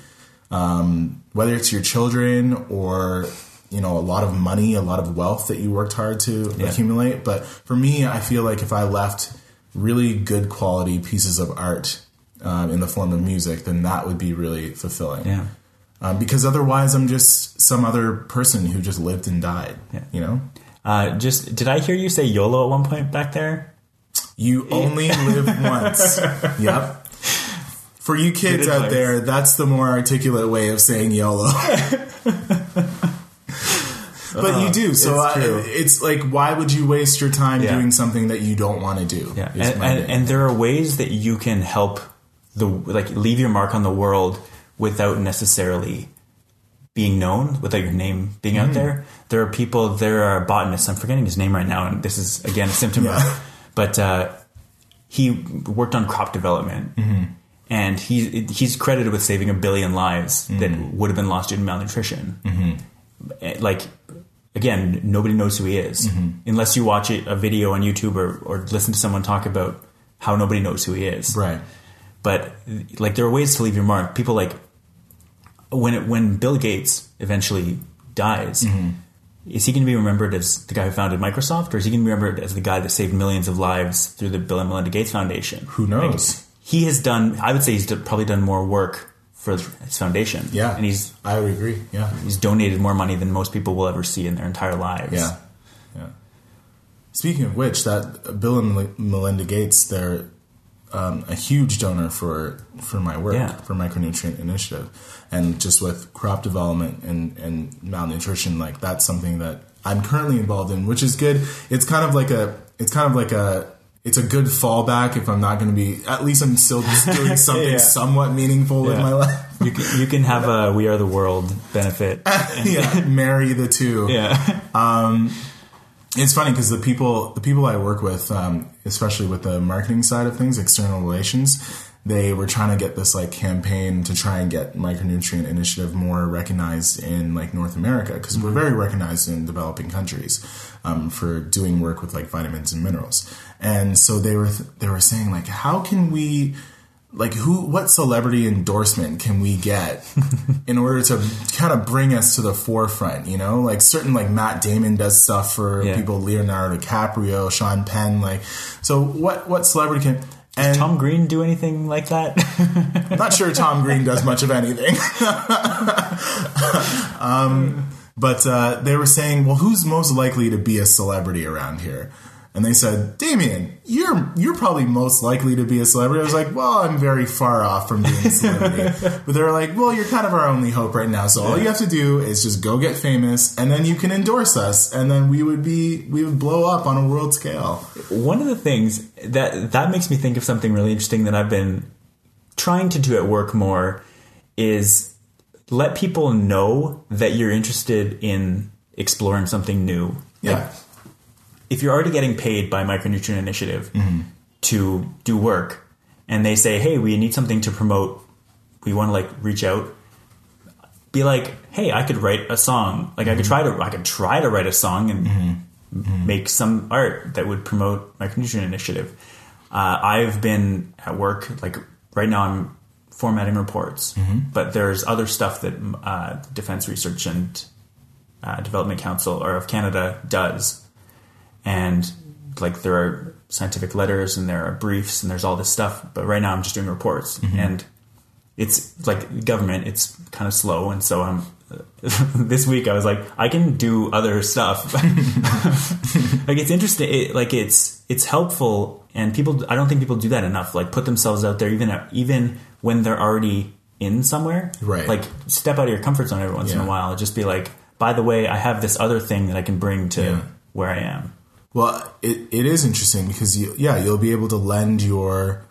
Um, whether it's your children or you know a lot of money, a lot of wealth that you worked hard to Yeah. accumulate. But for me, I feel like if I left really good quality pieces of art um, in the form of music, then that would be really fulfilling. Yeah. Um, because otherwise, I'm just some other person who just lived and died. Yeah. You know, Uh, just did I hear you say YOLO at one point back there? you only [laughs] live once. Yep. For you kids out there, that's the more articulate way of saying YOLO. [laughs] but you do. So it's I, it's like, why would you waste your time Yeah. doing something that you don't want to do? Yeah, and, and, and there are ways that you can help the like leave your mark on the world without necessarily being known, without your name being Mm. out there. There are people. There are botanists. I'm forgetting his name right now, and this is again a symptom. Yeah. of [laughs] But uh, he worked on crop development, Mm-hmm. and he he's credited with saving a billion lives that Mm-hmm. would have been lost due to malnutrition. Eh, Like again, nobody knows who he is Mm-hmm. unless you watch it, a video on YouTube or, or listen to someone talk about how nobody knows who he is. right. But like, there are ways to leave your mark. People like when it, when Bill Gates eventually dies. Mm-hmm. Is he going to be remembered as the guy who founded Microsoft, or is he going to be remembered as the guy that saved millions of lives through the Bill and Melinda Gates Foundation? Who knows? He has done. I would say he's probably done more work for his foundation. Yeah. and he's I would agree. Yeah. he's donated more money than most people will ever see in their entire lives. Yeah, yeah. Speaking of which, that Bill and Melinda Gates, they're um, a huge donor for for my work Yeah. for Micronutrient Initiative, and just with crop development and and malnutrition, like that's something that I'm currently involved in, which is good. It's kind of like a it's kind of like a it's a good fallback if I'm not going to be. At least I'm still just [laughs] doing something Yeah. somewhat meaningful with Yeah. my life. You can, you can have a "We Are the World" benefit. [laughs] yeah, marry the two. yeah, Um, It's funny because the people the people I work with, um, especially with the marketing side of things, external relations, they were trying to get this like campaign to try and get micronutrient initiative more recognized in like North America because we're very recognized in developing countries um, for doing work with like vitamins and minerals. And so they were they were saying like, how can we like who what celebrity endorsement can we get [laughs] in order to kind of bring us to the forefront you know like certain like matt damon does stuff for Yeah. people leonardo dicaprio sean penn like so what what celebrity can and Tom Green do anything like that? I'm not sure Tom Green does much of anything. [laughs] um, but uh, they were saying, well, who's most likely to be a celebrity around here? And they said, Damien, you're you're probably most likely to be a celebrity. I was like, well, I'm very far off from being a celebrity. [laughs] but they were like, well, you're kind of our only hope right now. So all you have to do is just go get famous, and then you can endorse us, and then we would be we would blow up on a world scale. One of the things that that makes me think of something really interesting that I've been trying to do at work more is let people know that you're interested in exploring something new. Yeah. If you're already getting paid by Micronutrient Initiative Mm-hmm. to do work, and they say, "Hey, we need something to promote. We want to like reach out." Be like, "Hey, I could write a song. Like I Mm-hmm. could try to I could try to write a song and make some art that would promote micronutrient initiative. Uh, I've been at work like right now. I'm formatting reports, but there's other stuff that uh, Defense Research and uh, Development Council or of Canada does, like there are scientific letters and there are briefs and there's all this stuff. But right now I'm just doing reports mm-hmm. and it's like government. It's kind of slow, and so I'm. [laughs] this week I was like, I can do other stuff. [laughs] like it's interesting. It, like it's it's helpful, and people. I don't think people do that enough. Like put themselves out there, even even when they're already in somewhere. Right. Like step out of your comfort zone every once in a while. Just be like, by the way, I have this other thing that I can bring to Yeah. where I am. Well, it, it is interesting because you, yeah, you'll be able to lend your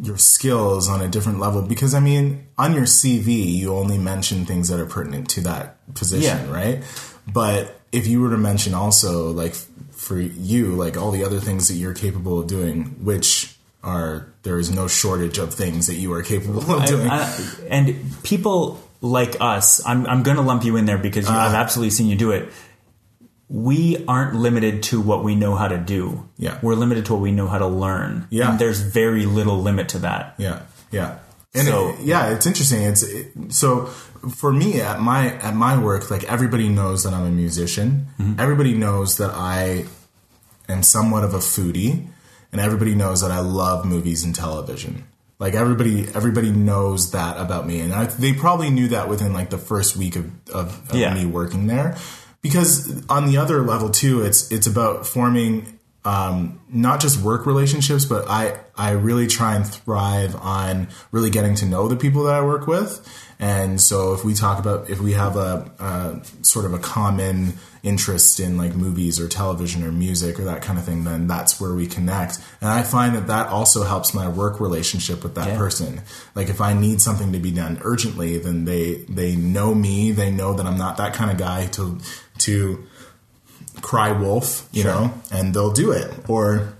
your skills on a different level because I mean, on your CV, you only mention things that are pertinent to that position, Yeah. right? But if you were to mention also like for you, like all the other things that you're capable of doing, which are there is no shortage of things that you are capable of doing. I- and people like us, I'm, I'm going to lump you in there because you, Ah. I've absolutely seen you do it. We aren't limited to what we know how to do. Yeah. We're limited to what we know how to learn. Yeah. And there's very little limit to that. Yeah, yeah, and So- it, yeah, it's interesting. It's it, so for me at my at my work, like everybody knows that I'm a musician. Mm-hmm. Everybody knows that I am somewhat of a foodie, and everybody knows that I love movies and television. Like everybody, everybody knows that about me, and I, they probably knew that within like the first week of, of, of Yeah. me working there. Because on the other level too, it's it's about forming um, not just work relationships, but I I really try and thrive on really getting to know the people that I work with. And so if we talk about if we have a, a sort of a common interest in like movies or television or music or that kind of thing, then that's where we connect. And I find that that also helps my work relationship with that Yeah. person. Like if I need something to be done urgently, then they they know me. They know that I'm not that kind of guy to to cry wolf, you Sure. know, and they'll do it. Or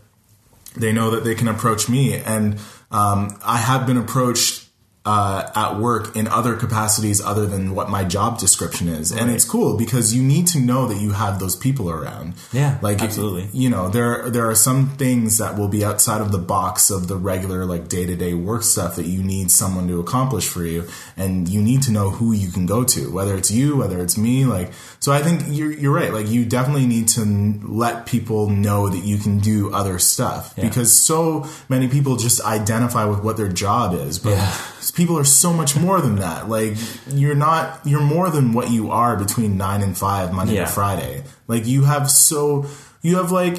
they know that they can approach me. And um, I have been approached uh, at work in other capacities other than what my job description is. And it's cool because you need to know that you have those people around. Yeah, like absolutely. You know, there there are some things that will be outside of the box of the regular like day to day work stuff that you need someone to accomplish for you, and you need to know who you can go to, whether it's you, whether it's me. Like, so I think you're you're right. Like, you definitely need to let people know that you can do other stuff Yeah. because so many people just identify with what their job is, but Yeah. People are so much more than that. Like, you're not you're more than what you are between nine and five Monday Yeah. to Friday. Like, you have so you have like.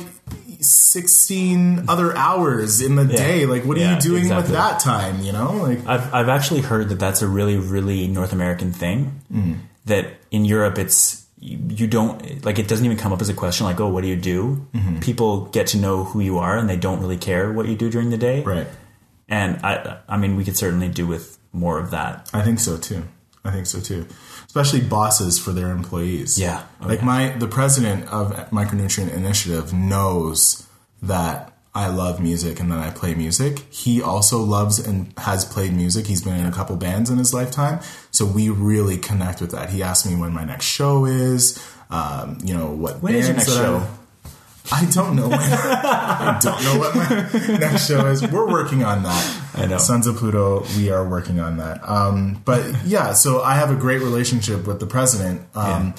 16 other hours in the day like what are you doing exactly. with that time you know like I've I've actually heard that that's a really really North American thing. Mm. That in Europe it's you, you don't like it doesn't even come up as a question like oh what do you do? Mm-hmm. People get to know who you are and they don't really care what you do during the day. right And I I mean we could certainly do with more of that. I think so too. I think so too. Especially bosses for their employees. Yeah. Like my the president of Micronutrient Initiative knows that I love music and that I play music. He also loves and has played music. He's been in a couple bands in his lifetime, so we really connect with that. He asked me when my next show is. Um, you know what? When is your next show? I- don't know when. I don't know what my next show is. We're working on that. I know. Sons of Pluto, we are working on that. Um, but yeah, so I have a great relationship with the president. Um,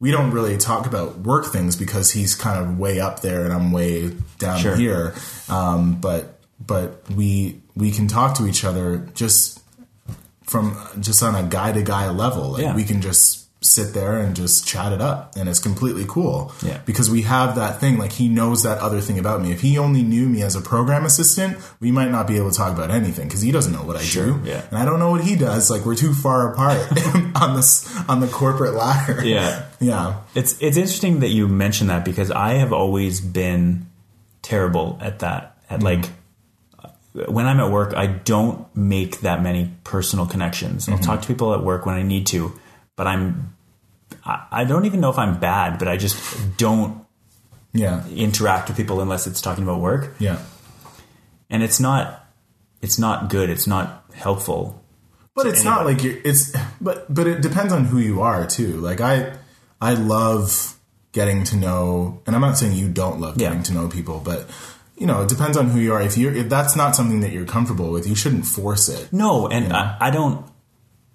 We don't really talk about work things because he's kind of way up there and I'm way down Sure. here. Um, but but we we can talk to each other just from just on a guy to guy level. Like Yeah. we can just sit there and just chat it up and it's completely cool. Yeah. Because we have that thing, like he knows that other thing about me. If he only knew me as a program assistant, we might not be able to talk about anything because he doesn't know what I Sure, do. yeah. And I don't know what he does. Like we're too far apart [laughs] [laughs] on this on the corporate ladder. Yeah. Yeah. It's it's interesting that you mention that because I have always been terrible at that. At Mm-hmm. like when I'm at work, I don't make that many personal connections. Mm-hmm. I'll talk to people at work when I need to, but I'm I, don't even know if I'm bad, but I just don't Yeah. interact with people unless it's talking about work, Yeah. and it's not it's not good. It's not helpful. But it's not like you're it's but but it depends on who you are too. Like I I love getting to know. And I'm not saying you don't love Yeah. getting to know people, but you know, it depends on who you are. If you're if that's not something that you're comfortable with, you shouldn't force it. No, and I, I don't.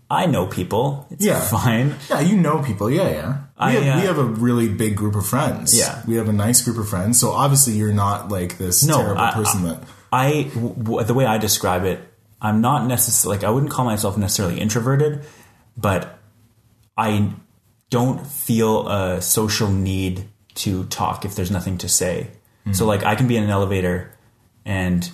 I know people. It's Yeah. fine. Yeah, you know people. Yeah, yeah. We, I, have, we uh, have a really big group of friends. Yeah. we have a nice group of friends. So obviously, you're not like this No, terrible I- person that. I w- w- the way I describe it, I'm not necessarily like I wouldn't call myself necessarily introverted, but I don't feel a social need to talk if there's nothing to say. Hmm. So like I can be in an elevator and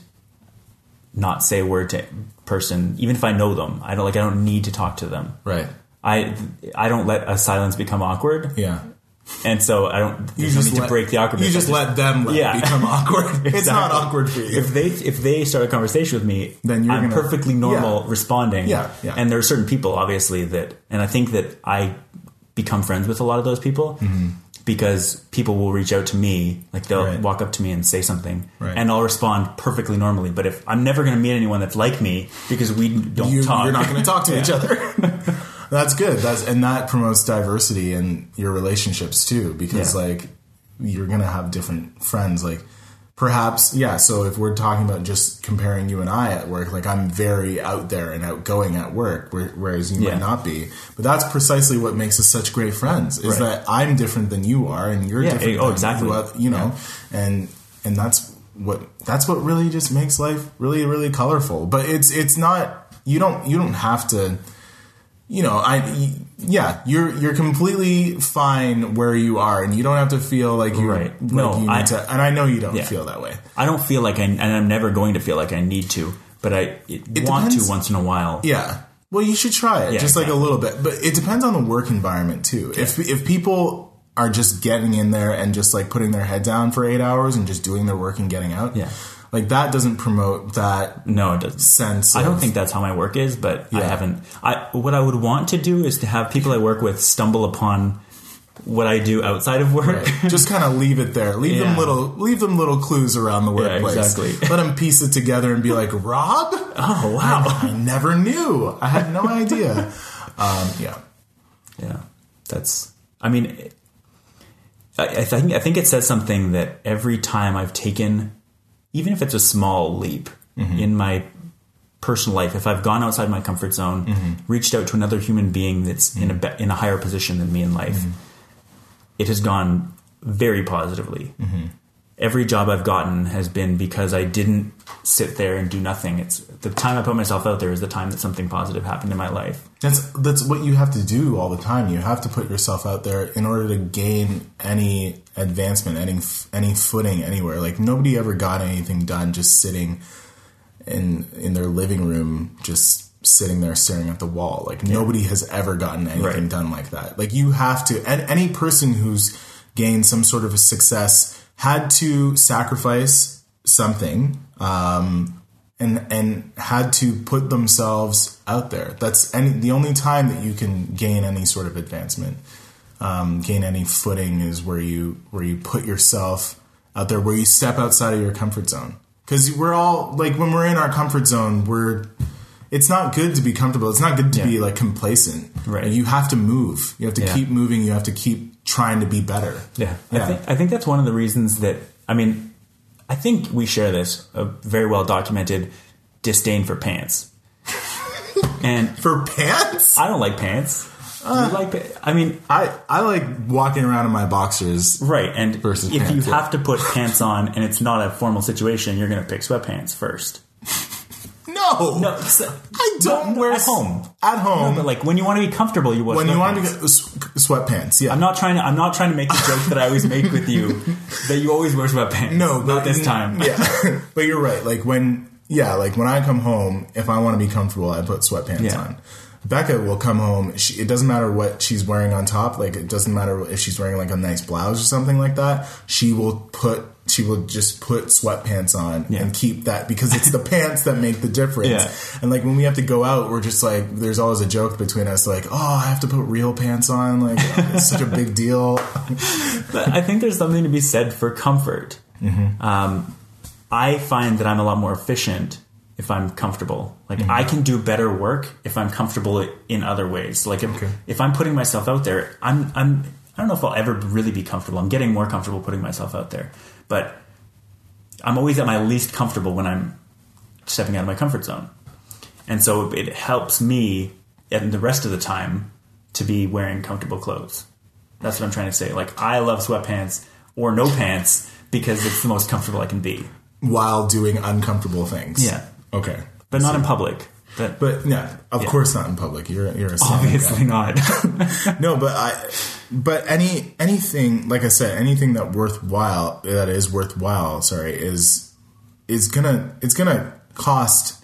not say a word to person, even if I know them. I don't like I don't need to talk to them. Right. I I don't let a silence become awkward, Yeah. and so I don't. You no just need let, to break the awkwardness. You I just let them let Yeah. become [laughs] awkward. It's not awkward for you. if they if they start a conversation with me, Then you're I'm gonna- perfectly normal Yeah. responding. Yeah, yeah. And there are certain people, obviously, that and I think that I become friends with a lot of those people mm-hmm. Because people will reach out to me, like they'll. Right. walk up to me and say something, Right. and I'll respond perfectly normally. But if I'm never going to meet anyone that's like me because we don't you, talk, you're not going to talk to [laughs] Yeah. each other. [laughs] That's good. That's and that promotes diversity in your relationships too, because Yeah. like you're going to have different friends. Like perhaps, yeah. So if we're talking about just comparing you and I at work, like I'm very out there and outgoing at work, whereas you Yeah. might not be. But that's precisely what makes us such great friends. Is Right. that I'm different than you are, and you're Yeah, different. Eh, oh, than exactly. oth- You know, and and that's what that's what really just makes life really really colorful. But it's it's not you don't you don't have to you know, I yeah, you're you're completely fine where you are, and you don't have to feel like you Right. like No, you need I- to. And I know you don't Yeah. feel that way. I don't feel like I, and I'm never going to feel like I need to, but I want depends. to once in a while. Yeah. Well, you should try it, Yeah, just like a little bit. But it depends on the work environment too. If if people are just getting in there and just like putting their head down for eight hours and just doing their work and getting out, Yeah. Like that doesn't promote that No, it doesn't. sense. I don't of- think that's how my work is, but I haven't. I what I would want to do is to have people I work with stumble upon what I do outside of work. Right. just kind of leave it there. Leave them little leave them little clues around the workplace. exactly. [laughs] Let them piece it together and be like, Rob. oh wow! [laughs] I never knew. I had no idea. [laughs] Um, yeah. yeah, that's. I mean, I, I think I think it says something that every time I've taken, even if it's a small leap Mm-hmm. in my personal life, if I've gone outside my comfort zone, Mm-hmm. reached out to another human being that's in a be- in a higher position than me in life, Mm-hmm. it has gone very positively. Every job I've gotten has been because I didn't sit there and do nothing. It's the time I put myself out there is the time that something positive happened in my life. That's that's what you have to do all the time. You have to put yourself out there in order to gain any advancement, any any footing anywhere. Like nobody ever got anything done just sitting in in their living room, just sitting there staring at the wall. Like nobody has ever gotten anything Right. done like that. Like you have to, and any person who's gained some sort of a success had to sacrifice something. Um, and and had to put themselves out there. That's any the only time that you can gain any sort of advancement, um, gain any footing is where you where you put yourself out there, where you step outside of your comfort zone. Because we're all like when we're in our comfort zone, we're it's not good to be comfortable. It's not good to be like complacent. Right. You have to move. You have to Yeah. keep moving. You have to keep trying to be better. Yeah, Yeah. I think I think that's one of the reasons that I mean, I think we share this a very well documented disdain for pants. [laughs] and For pants, I don't like pants. Uh. you like? I mean, I I like walking around in my boxers. right? And Versus if you yeah. have to put pants on and it's not a formal situation, you're going to pick sweatpants first. [laughs] No, No, so- I don't no, wear at home. At home, But like when you want to be comfortable, you wear when you want to sweatpants. get sweatpants, yeah. I'm not trying to. I'm not trying to make the joke that I always make with you [laughs] that you always wear sweatpants. no, not this time. Yeah, [laughs] but you're right. Like when, yeah, like when I come home, if I want to be comfortable, I put sweatpants Yeah. on. Becca will come home. She, it doesn't matter what she's wearing on top. Like it doesn't matter if she's wearing like a nice blouse or something like that. She will put. She will just put sweatpants on Yeah. and keep that because it's the [laughs] pants that make the difference. Yeah. And like when we have to go out, we're just like, there's always a joke between us, like, oh, I have to put real pants on. Like it's such a big deal. [laughs] But I think there's something to be said for comfort. Mm-hmm. Um, I find that I'm a lot more efficient if I'm comfortable. Like Mm-hmm. I can do better work if I'm comfortable in other ways. Like if, Okay. if I'm putting myself out there, I'm I'm I don't know if I'll ever really be comfortable. I'm getting more comfortable putting myself out there, but I'm always at my least comfortable when I'm stepping out of my comfort zone. And so it helps me and the rest of the time to be wearing comfortable clothes. That's what I'm trying to say. Like I love sweatpants or no pants because it's the most comfortable I can be. while doing uncomfortable things. Yeah. Okay. But not in public. But, But yeah, of Yeah. course not in public. You're you're a stand-up guy. obviously not. [laughs] no, but I, but any anything like I said, anything that worthwhile that is worthwhile. Sorry, is is gonna it's gonna cost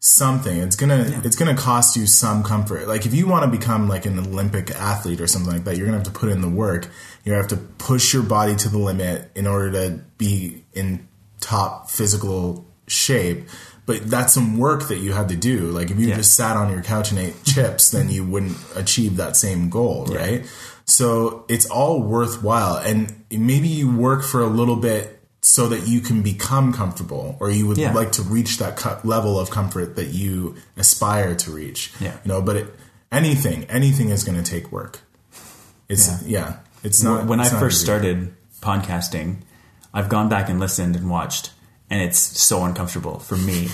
something. It's gonna it's gonna cost you some comfort. Like if you want to become like an Olympic athlete or something like that, you're gonna have to put in the work. You're gonna have to push your body to the limit in order to be in top physical shape. But that's some work that you had to do. Like if you Yeah. just sat on your couch and ate chips, then you wouldn't achieve that same goal, right? So it's all worthwhile. And maybe you work for a little bit so that you can become comfortable or you would Yeah. like to reach that co- level of comfort that you aspire to reach. Yeah. You know, but it, anything, anything is going to take work. It's, yeah. it's not. when I not first started podcasting, I've gone back and listened and watched, and it's so uncomfortable for me.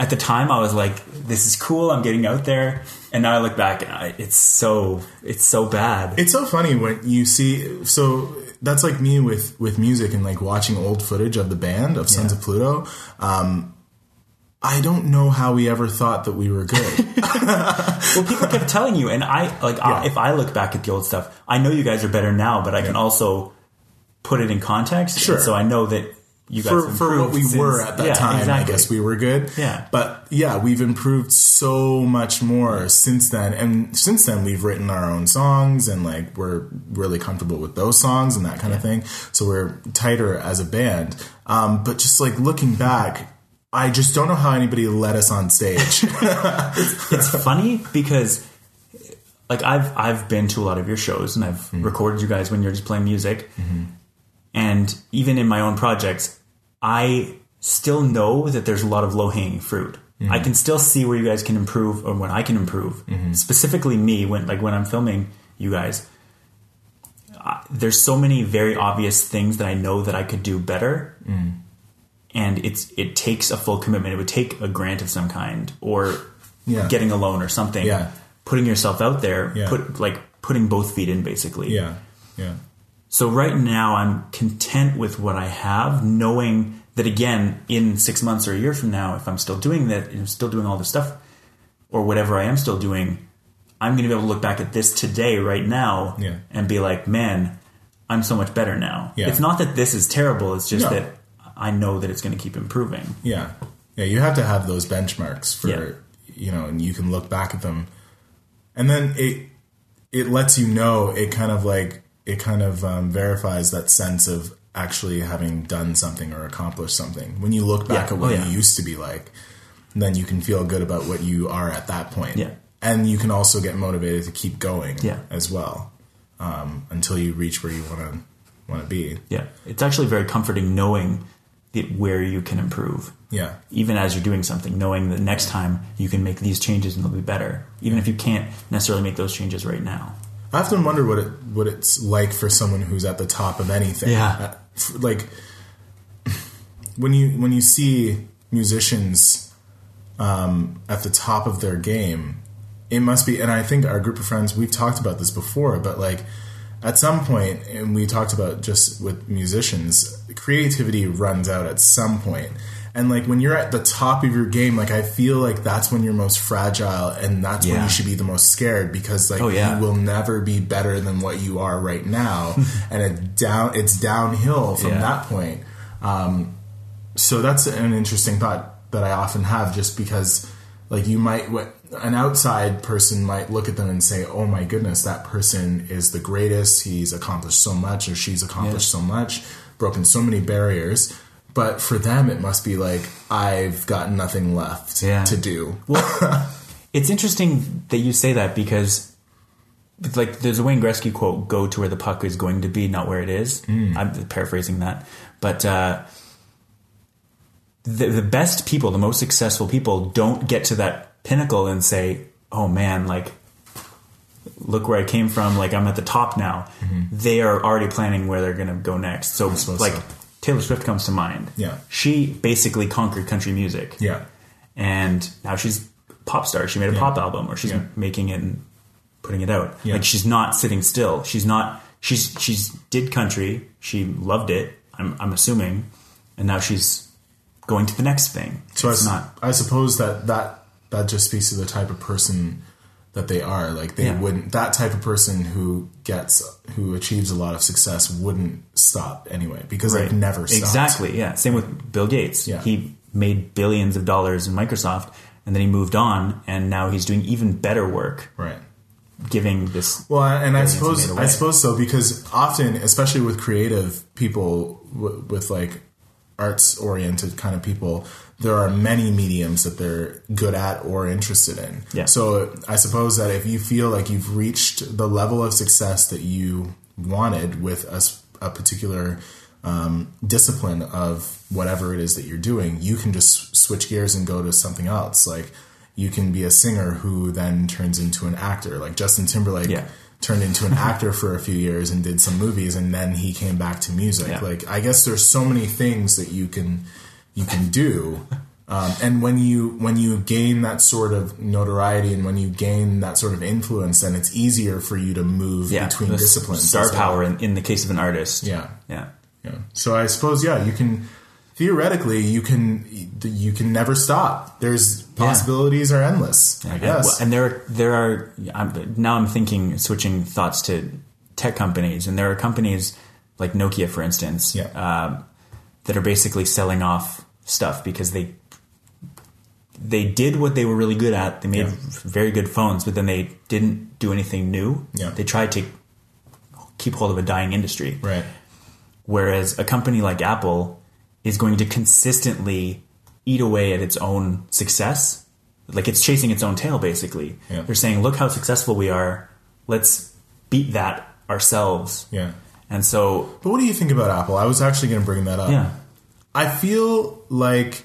At the time, I was like, "This is cool. I'm getting out there," and now I look back, and I, it's so it's so bad. It's so funny when you see so that's like me with with music and like watching old footage of the band of Sons Yeah. of Pluto. Um, I don't know how we ever thought that we were good. [laughs] well, people kept telling you, and I like I, if I look back at the old stuff, I know you guys are better now, but I can also put it in context. Sure. so I know that you guys for, for what we since- were at that Yeah, time, exactly. I guess we were good. Yeah. But yeah, we've improved so much more since then. And since then, we've written our own songs and like we're really comfortable with those songs and that kind of thing. So we're tighter as a band. Um, but just like looking back, I just don't know how anybody let us on stage. [laughs] it's funny because like I've I've been to a lot of your shows and I've Hmm. recorded you guys when you're just playing music. Mm-hmm. And even in my own projects, I still know that there's a lot of low-hanging fruit. Mm-hmm. I can still see where you guys can improve or when I can improve. Mm-hmm. Specifically me when like when I'm filming you guys I, there's so many very obvious things that I know that I could do better. Mm. And it's it takes a full commitment. It would take a grant of some kind or Yeah. getting a loan or something. Yeah. Putting yourself out there, Yeah. put like putting both feet in basically. yeah. Yeah. So right now I'm content with what I have, knowing that again, in six months or a year from now, if I'm still doing that, I'm still doing all this stuff, or whatever I am still doing, I'm going to be able to look back at this today, right now, Yeah. and be like, man, I'm so much better now. Yeah. It's not that this is terrible; it's just No. that I know that it's going to keep improving. Yeah. Yeah, you have to have those benchmarks for Yeah. you know, and you can look back at them. And then it it lets you know it kind of like it kind of um, verifies that sense of actually having done something or accomplished something. When you look back Yeah. at what Oh, yeah. you used to be like, then you can feel good about what you are at that point. Yeah. And you can also get motivated to keep going Yeah. as well. Um, until you reach where you want to want to be. Yeah, it's actually very comforting knowing that where you can improve. Yeah. even as you're doing something, knowing that next time you can make these changes and they'll be better, even if you can't necessarily make those changes right now. I often wonder what it what it's like for someone who's at the top of anything. Yeah. Uh, like when you when you see musicians um, at the top of their game, it must be. And I think our group of friends we've talked about this before, but like at some point, and we talked about just with musicians, creativity runs out at some point. And like when you're at the top of your game, like I feel like that's when you're most fragile, and that's when you should be the most scared because like Oh, yeah. you will never be better than what you are right now, [laughs] and it down it's downhill from Yeah. that point. Um, so that's an interesting thought that I often have, just because like you might what an outside person might look at them and say, "Oh my goodness, that person is the greatest. He's accomplished so much, or she's accomplished so much, broken so many barriers." But for them, it must be like I've got nothing left Yeah. to do. It's interesting that you say that because, like, there's a Wayne Gretzky quote: "Go to where the puck is going to be, not where it is." I'm paraphrasing that, but uh, the the best people, the most successful people, don't get to that pinnacle and say, "Oh man, like." look where I came from. Like I'm at the top now. They are already planning where they're going to go next. So like so. Taylor Swift comes to mind. Yeah. she basically conquered country music. Yeah. and now she's a pop star. She made a pop album, or she's Yeah. making it and putting it out. Yeah. Like she's not sitting still. She's not. She's she's did country. She loved it. I'm I'm assuming, and now she's going to the next thing. So I, it's s- not. I suppose that that that just speaks to the type of person that they are. Like they Yeah. wouldn't that type of person who gets who achieves a lot of success wouldn't stop anyway because they've never stopped. Exactly. Yeah. Same with Bill Gates. Yeah. He made billions of dollars in Microsoft, and then he moved on, and now he's doing even better work, Right. giving this. Well, and I suppose. I suppose so because often, especially with creative people, w- with like arts oriented kind of people, there are many mediums that they're good at or interested in. Yeah. So I suppose that if you feel like you've reached the level of success that you wanted with a particular um, discipline of whatever it is that you're doing, you can just switch gears and go to something else. Like you can be a singer who then turns into an actor, like Justin Timberlake Yeah. turned into an [laughs] actor for a few years and did some movies, and then he came back to music. Yeah. Like I guess there's so many things that you can you can do. Um, and when you when you gain that sort of notoriety and when you gain that sort of influence, then it's easier for you to move Yeah, between disciplines. Star well. power in, in the case of an artist. Yeah. Yeah. Yeah. So I suppose yeah, you can theoretically you can you can never stop. There's possibilities are endless. I And- guess. And, there, there are. I'm, now I'm thinking, switching thoughts to tech companies, and there are companies like Nokia, for instance, Yeah. um, that are basically selling off stuff because they they did what they were really good at. They made Yeah. very good phones, but then they didn't do anything new. Yeah. They tried to keep hold of a dying industry. right. Whereas a company like Apple is going to consistently eat away at its own success. Like it's chasing its own tail, basically. Yeah. They're saying, look how successful we are. Let's beat that ourselves. Yeah. And so, But what do you think about Apple? I was actually going to bring that up. yeah. I feel like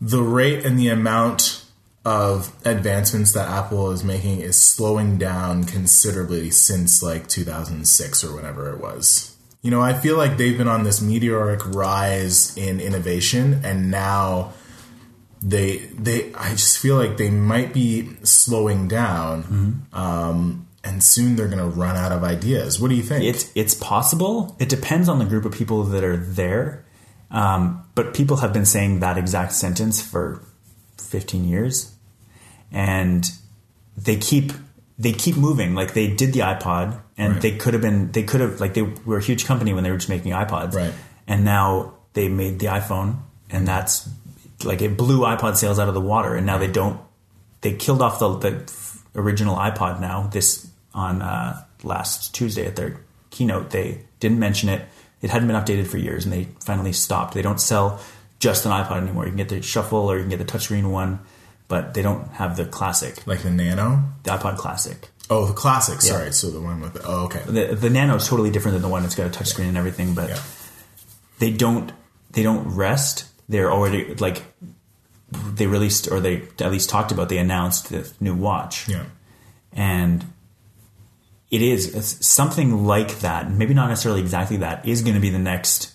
the rate and the amount of advancements that Apple is making is slowing down considerably since like 2006 or whenever it was. You know, I feel like they've been on this meteoric rise in innovation and now they they I just feel like they might be slowing down um, and soon they're going to run out of ideas. What do you think? It's it's possible. It depends on the group of people that are there. Um, but people have been saying that exact sentence for 15 years, and they keep they keep moving. Like they did the iPod, and Right. they could have been they could have like they were a huge company when they were just making iPods, Right. And now they made the iPhone, and that's like it blew iPod sales out of the water. And now they don't. They killed off the, the original iPod. Now this on uh, last Tuesday at their keynote, they didn't mention it. It hadn't been updated for years, and they finally stopped. They don't sell just an iPod anymore. You can get the Shuffle or you can get the touchscreen one, but they don't have the classic, like the Nano? the iPod Classic. Oh, the classic. Sorry, so the one with the, oh, okay. The the Nano is totally different than the one that's got a touchscreen and everything, but Yeah. they don't they don't rest. They're already like they released or they at least talked about. They announced the new watch, Yeah. and it is something like that. Maybe not necessarily exactly that is going to be the next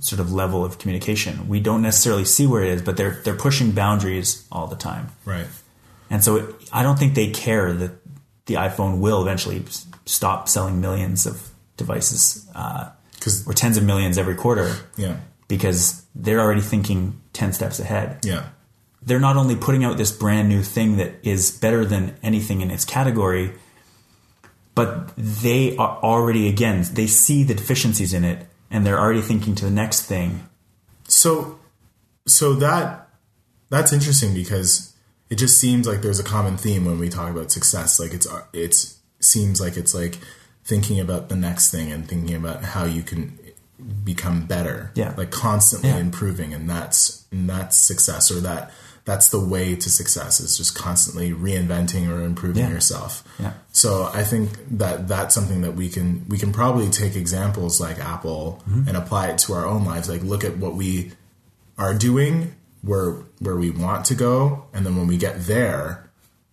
sort of level of communication. We don't necessarily see where it is, but they're they're pushing boundaries all the time. Right. And so it, I don't think they care that the iPhone will eventually stop selling millions of devices uh, or tens of millions every quarter yeah, because they're already thinking 10 steps ahead. yeah, They're not only putting out this brand new thing that is better than anything in its category, but they are already, again, they see the deficiencies in it and they're already thinking to the next thing. So, so that that's interesting because it just seems like there's a common theme when we talk about success. Like it's it's seems like it's like thinking about the next thing and thinking about how you can become better. Yeah. like constantly Yeah. improving, and that's and that's success, or that that's the way to success is just constantly reinventing or improving Yeah. yourself. Yeah. So I think that that's something that we can we can probably take examples like Apple Mm-hmm. and apply it to our own lives. Like look at what we are doing, where where we want to go, and then when we get there,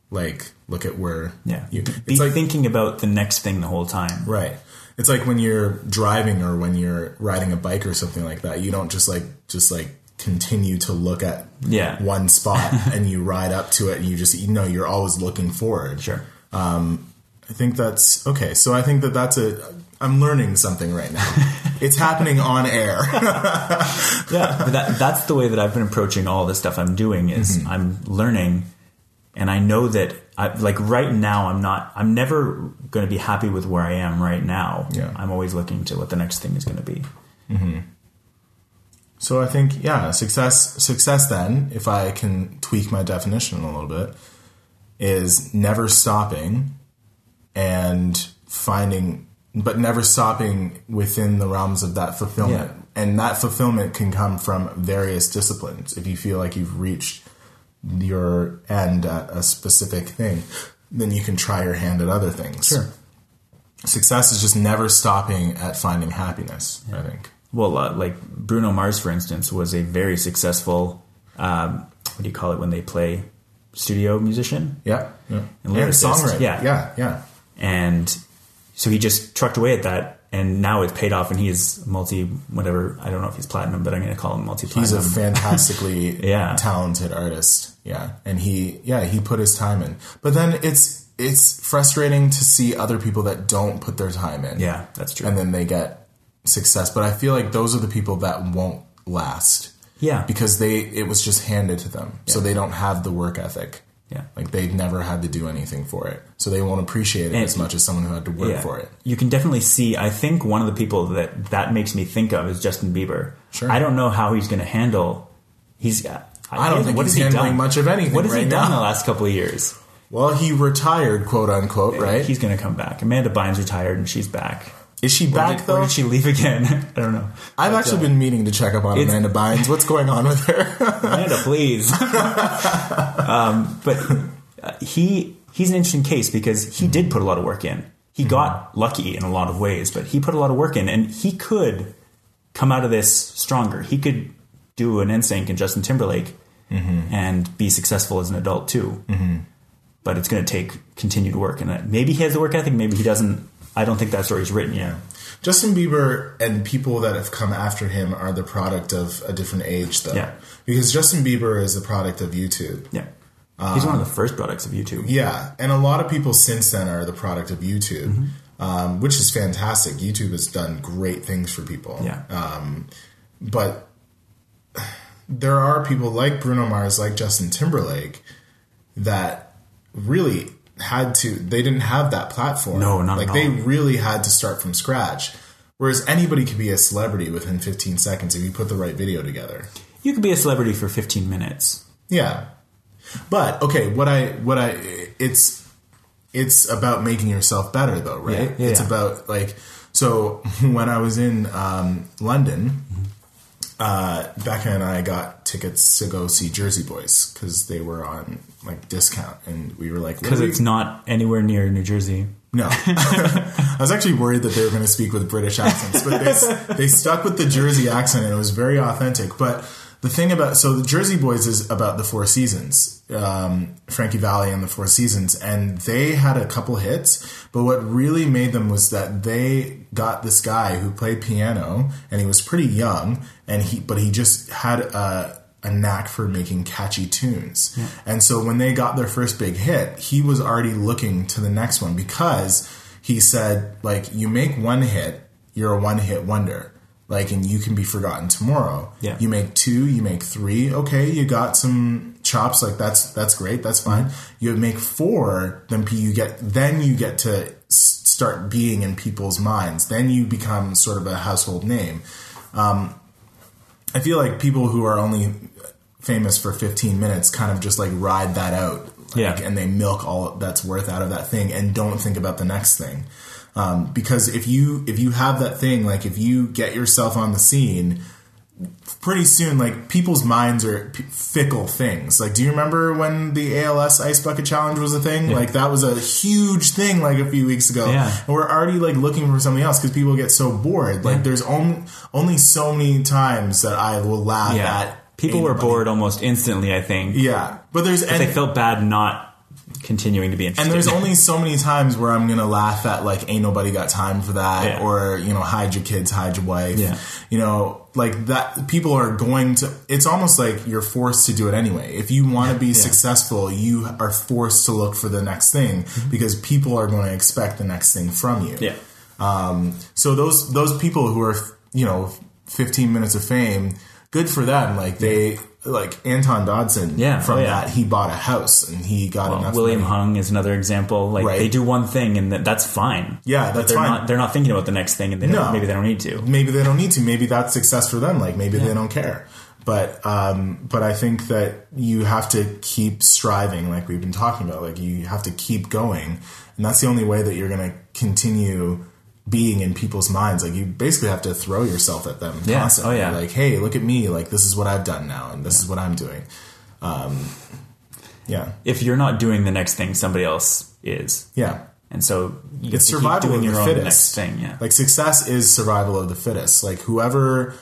like look at where Yeah. you, Be like thinking about the next thing the whole time. right it's like when you're driving or when you're riding a bike or something like that you don't just like just like continue to look at Yeah. one spot [laughs] and you ride up to it and you just you know you're always looking forward Sure. I think that's okay. So I think that that's a. I'm learning something right now. [laughs] it's happening on air. [laughs] yeah, but that, that's the way that I've been approaching all the stuff I'm doing is Mm-hmm. I'm learning, and I know that I, like right now I'm not I'm never going to be happy with where I am right now. Yeah. I'm always looking to what the next thing is going to be. So I think yeah, success. Success then, if I can tweak my definition a little bit, is never stopping and finding, but never stopping within the realms of that fulfillment. Yeah. And that fulfillment can come from various disciplines. If you feel like you've reached your end at a specific thing, then you can try your hand at other things. Sure. Success is just never stopping at finding happiness, I think. Well, uh, like Bruno Mars, for instance, was a very successful. Um, what do you call it when they play studio musician? Yeah. yeah. And And songwriting. yeah. Yeah. Yeah. and so he just trucked away at that and now it's paid off and he's multi whatever i don't know if he's platinum but i'm going to call him multi platinum. He's a fantastically [laughs] Yeah. talented artist. Yeah. And he yeah, he put his time in. But then it's it's frustrating to see other people that don't put their time in. yeah that's true And then they get success. But I feel like those are the people that won't last. yeah Because they it was just handed to them. So they don't have the work ethic. yeah Like they've never had to do anything for it. So they won't appreciate it And- as much as someone who had to work yeah. for it. you can definitely see i think one of the people that that makes me think of is justin bieber Sure. i don't know how he's going to handle he's I don't think what he's has he handling done? much of anything what has right he done now. the last couple of years Well, he retired, quote unquote, right? he's going to come back amanda bynes retired and she's back Is she back did, or though? did she leave again [laughs] i don't know I've But, actually uh, been meaning to check up on Amanda Bynes. What's going on with her? [laughs] Amanda, please. [laughs] um, but uh, he he's an interesting case because he did put a lot of work in. He got lucky in a lot of ways, but he put a lot of work in, and he could come out of this stronger. He could do an NSYNC and Justin Timberlake and be successful as an adult too. But it's going to take continued work, and uh, maybe he has the work ethic, maybe he doesn't. I don't think that story's written yet. Justin Bieber and people that have come after him are the product of a different age, though. Yeah. Because Justin Bieber is the product of YouTube. Yeah, he's one of the first products of YouTube. Yeah, and a lot of people since then are the product of YouTube, Mm-hmm. um, which is fantastic. YouTube has done great things for people. Yeah. Um, but there are people like Bruno Mars, like Justin Timberlake, that really had to. They didn't have that platform. No, not like they all. really had to start from scratch. Whereas anybody could be a celebrity within 15 seconds if you put the right video together. You could be a celebrity for 15 minutes. Yeah. But okay, what I what I it's it's about making yourself better though, right? Yeah, yeah, it's yeah. about like so [laughs] when I was in um, London, uh, Becca and I got tickets to go see Jersey Boys because they were on like discount, and we were like, because we- it's not anywhere near New Jersey. no. [laughs] I was actually worried that they were going to speak with British accents, but they, they stuck with the Jersey accent and it was very authentic. But the thing about, so the Jersey Boys is about the Four Seasons, um, Frankie Valli and the Four Seasons, and they had a couple hits, but what really made them was that they got this guy who played piano and he was pretty young and he, but he just had a, a knack for making catchy tunes. And so when they got their first big hit, he was already looking to the next one because he said, like, you make one hit, you're a one hit wonder. Like, and you can be forgotten tomorrow. Yeah. You make two, you make three. Okay, you got some chops. Like that's that's great. That's fine. You make four, then you get then you get to start being in people's minds. Then you become sort of a household name. Um, I feel like people who are only famous for 15 minutes kind of just like ride that out. Like, Yeah. And they milk all that's worth out of that thing and don't think about the next thing. Um, because if you if you have that thing, like if you get yourself on the scene, pretty soon, like people's minds are p- fickle things. Like, do you remember when the ALS Ice Bucket Challenge was a thing? Like that was a huge thing like a few weeks ago. Yeah. And we're already like looking for something else because people get so bored. Like, there's only only so many times that I will laugh Yeah. at. People were bored almost instantly, I think. Yeah, but there's They felt bad not continuing to be interesting. And there's only so many times where I'm gonna laugh at like ain't nobody got time for that Yeah. or you know hide your kids hide your wife Yeah. you know like that people are going to it's almost like you're forced to do it anyway if you want to be successful you are forced to look for the next thing because people are going to expect the next thing from you Mm-hmm. yeah. um, so those those people who are you know 15 minutes of fame, good for them. Like they like Antoine Dodson. Yeah, from oh, yeah. that he bought a house and he got Well, enough. William money. Hung is another example. Like Right. they do one thing and that, that's fine. Yeah, that's they're fine. Not, they're not thinking about the next thing, and they No. maybe they don't need to. maybe they don't need to. Maybe that's success for them. Like maybe they don't care. But um, but I think that you have to keep striving, like we've been talking about. Like you have to keep going, and that's the only way that you're going to continue being in people's minds. Like you basically have to throw yourself at them Yeah. constantly. Oh, yeah. Like hey, look at me. Like this is what I've done now, and this is what I'm doing. Um, yeah, If you're not doing the next thing, somebody else is, yeah. and so you It's survival of your the own fittest. next thing. Yeah. Like success is survival of the fittest. Like whoever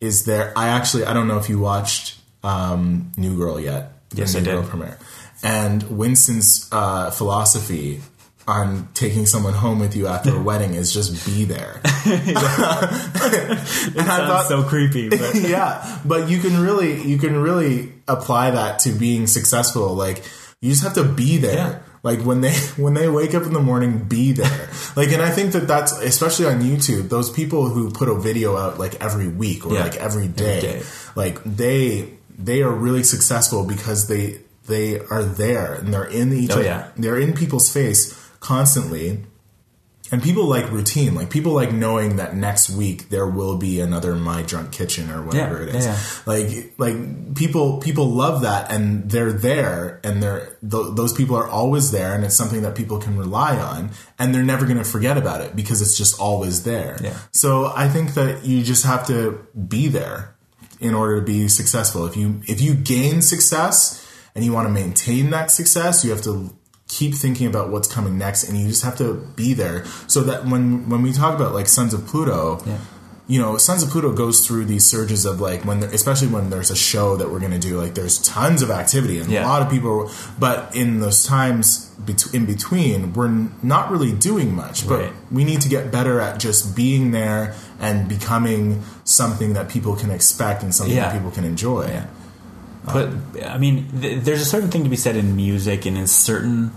is there. I actually I don't know if you watched um, New Girl yet. Yes, New I Girl did. premiere. And Winston's uh, philosophy on taking someone home with you after a [laughs] wedding is just be there. [laughs] and I Sounds so creepy, but [laughs] yeah, but you can really you can really apply that to being successful. Like you just have to be there. Yeah. Like when they when they wake up in the morning, be there. like, and I think that that's especially on YouTube. Those people who put a video out like every week or Yeah. like every day, day. like they they are really successful because they they are there and they're in each Oh, other. yeah. They're in people's face constantly. And people like routine. Like people like knowing that next week there will be another My Drunk Kitchen or whatever Yeah, it is. yeah, Like like people people love that and they're there and they're th- those people are always there and it's something that people can rely on and they're never going to forget about it because it's just always there. Yeah. So I think that you just have to be there in order to be successful. If you if you gain success and you want to maintain that success, you have to keep thinking about what's coming next and you just have to be there so that when when we talk about like Sons of Pluto, Yeah. you know, Sons of Pluto goes through these surges of like when, there, especially when there's a show that we're going to do, like there's tons of activity and Yeah. a lot of people, but in those times in between, we're not really doing much, but Right. we need to get better at just being there and becoming something that people can expect and something Yeah. that people can enjoy. But I mean, th- there's a certain thing to be said in music and in certain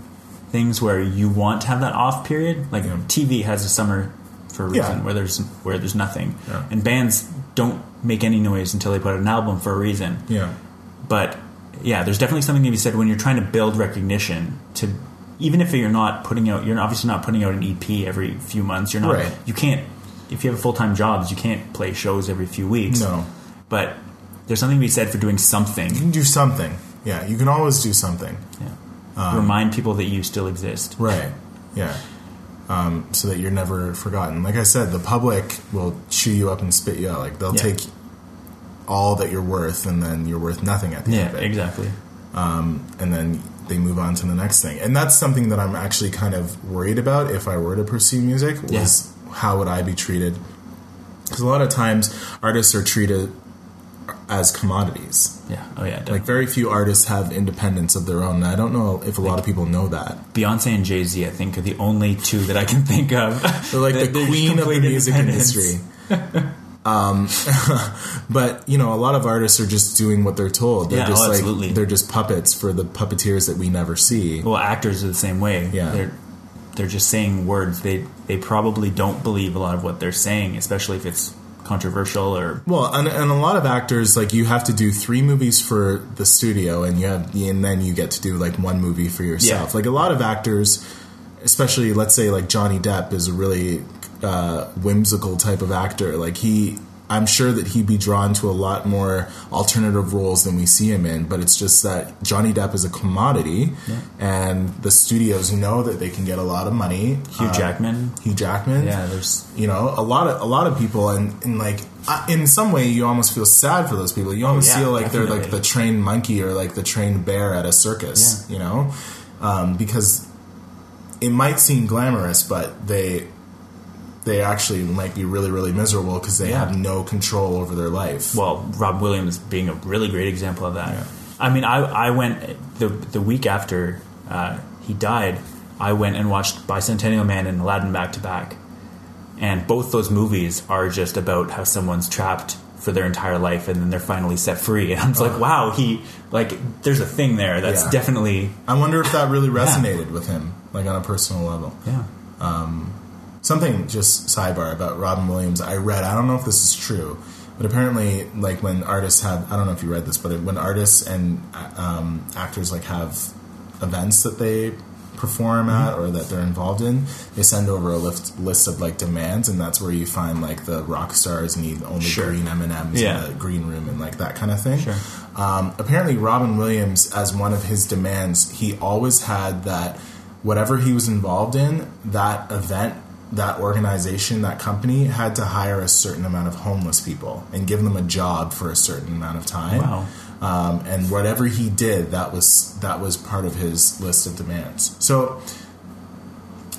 things where you want to have that off period. Like Yeah. TV has a summer for a reason Yeah. where there's where there's nothing, Yeah. and bands don't make any noise until they put out an album for a reason. Yeah. But yeah, there's definitely something to be said when you're trying to build recognition to. Even if you're not putting out, you're obviously not putting out an EP every few months. You're not. Right. You can't. If you have full time jobs, you can't play shows every few weeks. No. But there's something to be said for doing something. You can do something. Yeah, you can always do something. Yeah. Remind people that you still exist. Right. Yeah. Um, so that you're never forgotten. Like I said, the public will chew you up and spit you out. Like they'll Yeah. take all that you're worth, and then you're worth nothing at the Yeah, end it. exactly. and then they move on to the next thing. And that's something that I'm actually kind of worried about if I were to pursue music was how would I be treated? Because a lot of times artists are treated as commodities. Yeah. Oh yeah. Like very few artists have independence of their own. And I don't know if a lot of people know that. Beyonce and Jay Z, I think, are the only two that I can think of. They're like [laughs] that- the queen of the music industry. um, [laughs] but you know, a lot of artists are just doing what they're told. They're Yeah, just oh, like absolutely. they're just puppets for the puppeteers that we never see. Well, actors are the same way. Yeah. They're they're just saying words. They they probably don't believe a lot of what they're saying, especially if it's controversial or Well, and, and a lot of actors like you have to do three movies for the studio, and you have and then you get to do like one movie for yourself. Yeah. Like a lot of actors, especially let's say like Johnny Depp is a really uh, whimsical type of actor. Like he, I'm sure that he'd be drawn to a lot more alternative roles than we see him in. But it's just that Johnny Depp is a commodity, and the studios know that they can get a lot of money. Hugh Uh, Jackman. Hugh Jackman, Yeah, there's you know a lot of a lot of people and, and like uh, in some way you almost feel sad for those people you almost Oh, yeah, feel like they're like the trained monkey or like the trained bear at a circus Yeah. you know um, because it might seem glamorous but they they actually might be really really miserable because they Yeah. have no control over their life well, Rob Williams being a really great example of that. Yeah. I mean, I I went the the week after uh, he died, I went and watched Bicentennial Man and Aladdin back to back, and both those movies are just about how someone's trapped for their entire life and then they're finally set free. [laughs] And I'm like, wow, he like there's a thing there that's Yeah. definitely I wonder if that really resonated with him, like on a personal level. yeah. Something just sidebar about Robin Williams. I read. I don't know if this is true, but apparently, like when artists have, I don't know if you read this, but when artists and um, actors like have events that they perform at or that they're involved in, they send over a list, list of like demands, and that's where you find like the rock stars need only Sure. green M and M's in the green room and like that kind of thing. Sure. Um, apparently, Robin Williams, as one of his demands, he always had that whatever he was involved in, that event, that organization, that company had to hire a certain amount of homeless people and give them a job for a certain amount of time. Wow. Um, and whatever he did, that was that was part of his list of demands. So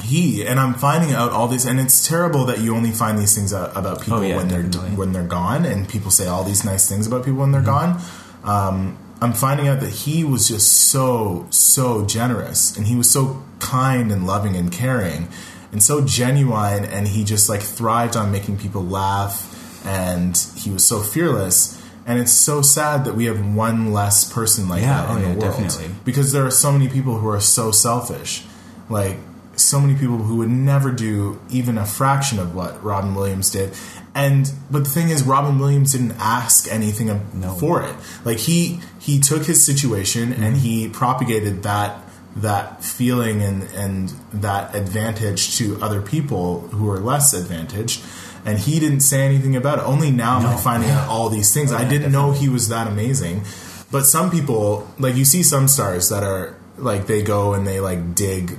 he and I'm finding out all these, and it's terrible that you only find these things out about people Oh, yeah, when they're definitely. when they're gone, and people say all these nice things about people when they're gone. Um, I'm finding out that he was just so so generous, and he was so kind and loving and caring, and so genuine, and he just like thrived on making people laugh, and he was so fearless. And it's so sad that we have one less person like Yeah, that oh, in yeah, the world definitely. because there are so many people who are so selfish like so many people who would never do even a fraction of what Robin Williams did and but the thing is Robin Williams didn't ask anything No. for it like he he took his situation and mm-hmm. he propagated that that feeling and and that advantage to other people who are less advantaged. And he didn't say anything about it. Only now am I finding out all these things. Oh, I didn't know he was that amazing. But some people like you see some stars that are like they go and they like dig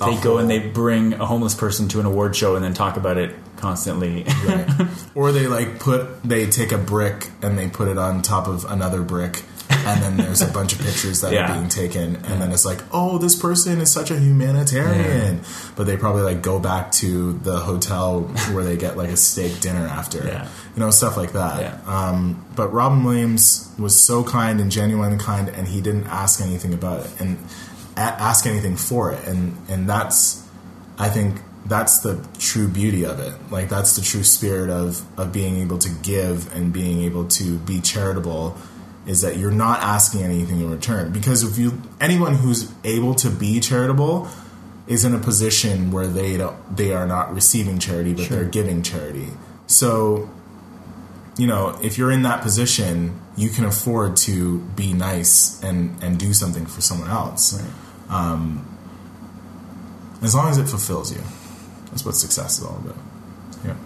They go and they bring a homeless person to an award show and then talk about it constantly. Right. [laughs] or they like put they take a brick and they put it on top of another brick and then there's a bunch of pictures that Yeah. are being taken and then it's like oh this person is such a humanitarian but they probably like go back to the hotel where they get like a steak dinner after Yeah. you know stuff like that Yeah. um, but robin williams was so kind and genuine and kind and he didn't ask anything about it and a- ask anything for it and and that's I think that's the true beauty of it. Like that's the true spirit of of being able to give and being able to be charitable is that you're not asking anything in return. Because if you anyone who's able to be charitable is in a position where they don't they are not receiving charity but they're giving charity. So you know, if you're in that position, you can afford to be nice and and do something for someone else um as long as it fulfills you. That's what success is all about. Yeah.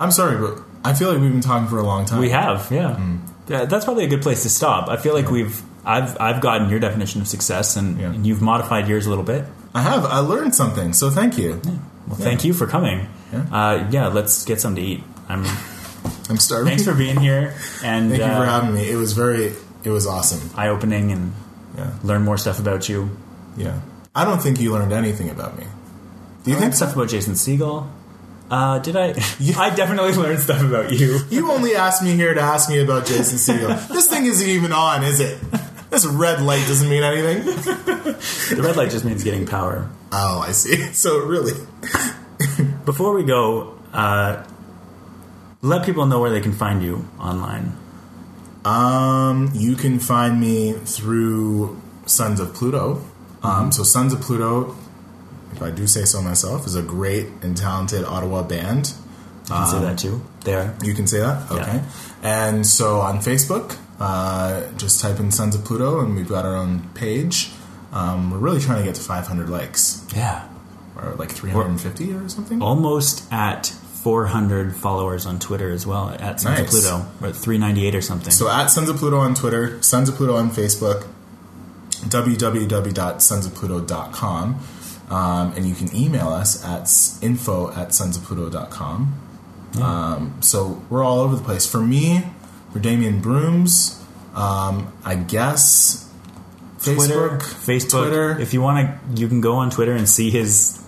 I'm sorry, but I feel like we've been talking for a long time. we have, yeah. Hmm. Yeah, That's probably a good place to stop. I feel like we've I've I've gotten your definition of success and, Yeah. and you've modified yours a little bit. I have. I learned something, so thank you. Well, thank you for coming. Yeah. Uh, yeah, let's get something to eat. I'm, [laughs] I'm starving. thanks for being here and Thank you uh, for having me. It was very. It was awesome. eye opening and Yeah. learn more stuff about you. Yeah. I don't think you learned anything about me. Do you I think learned so? stuff about Jason Segel. Uh, did I? I definitely learned stuff about you. You only asked me here to ask me about Jason Segel. [laughs] this thing isn't even on, is it? This red light doesn't mean anything. The red light just means getting power. Oh, I see. [laughs] So really, [laughs] Before we go, uh, let people know where they can find you online. Um, you can find me through Sons of Pluto. Um, so Sons of Pluto, if I do say so myself, is a great and talented Ottawa band. You can say that too. There. You can say that, Yeah. okay. And so on Facebook, uh, just type in Sons of Pluto, and we've got our own page. Um, we're really trying to get to 500 likes, Yeah. or like 350 or something. Almost at 400 followers on Twitter as well at Sons of Pluto. We're 398 or something. So at Sons of Pluto on Twitter, Sons of Pluto on Facebook, www.sonsofpluto.com. Um, and you can email us at info at sonsofpluto.com. Um, so we're all over the place. For me, for Damien Broomes, um, I guess Twitter, Facebook, Facebook. Twitter. If you want to, you can go on Twitter and see his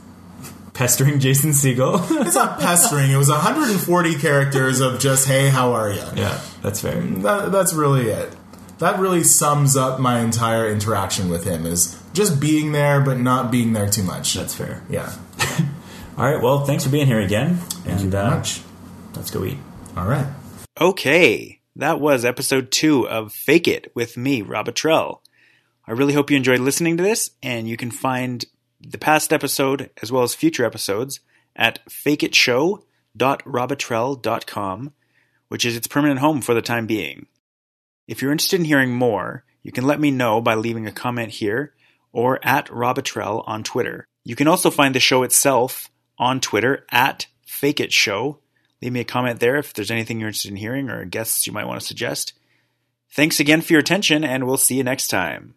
pestering [laughs] Jason Segel. it's not pestering. It was 140 characters of just, hey, how are you? yeah, that's fair. That, that's really it. That really sums up my entire interaction with him is just being there but not being there too much. That's fair. yeah. [laughs] All right. Well, thanks for being here again. Thank you and very uh, much. let's go eat. All right. Okay, that was episode two of Fake It with me, Rob Robitrell. I really hope you enjoyed listening to this, and you can find the past episode as well as future episodes at fakeitshow.robitrell.com, which is its permanent home for the time being. If you're interested in hearing more, you can let me know by leaving a comment here or at Robitrell on Twitter. You can also find the show itself on Twitter at Fake It Show. Leave me a comment there if there's anything you're interested in hearing or guests you might want to suggest. Thanks again for your attention, and we'll see you next time.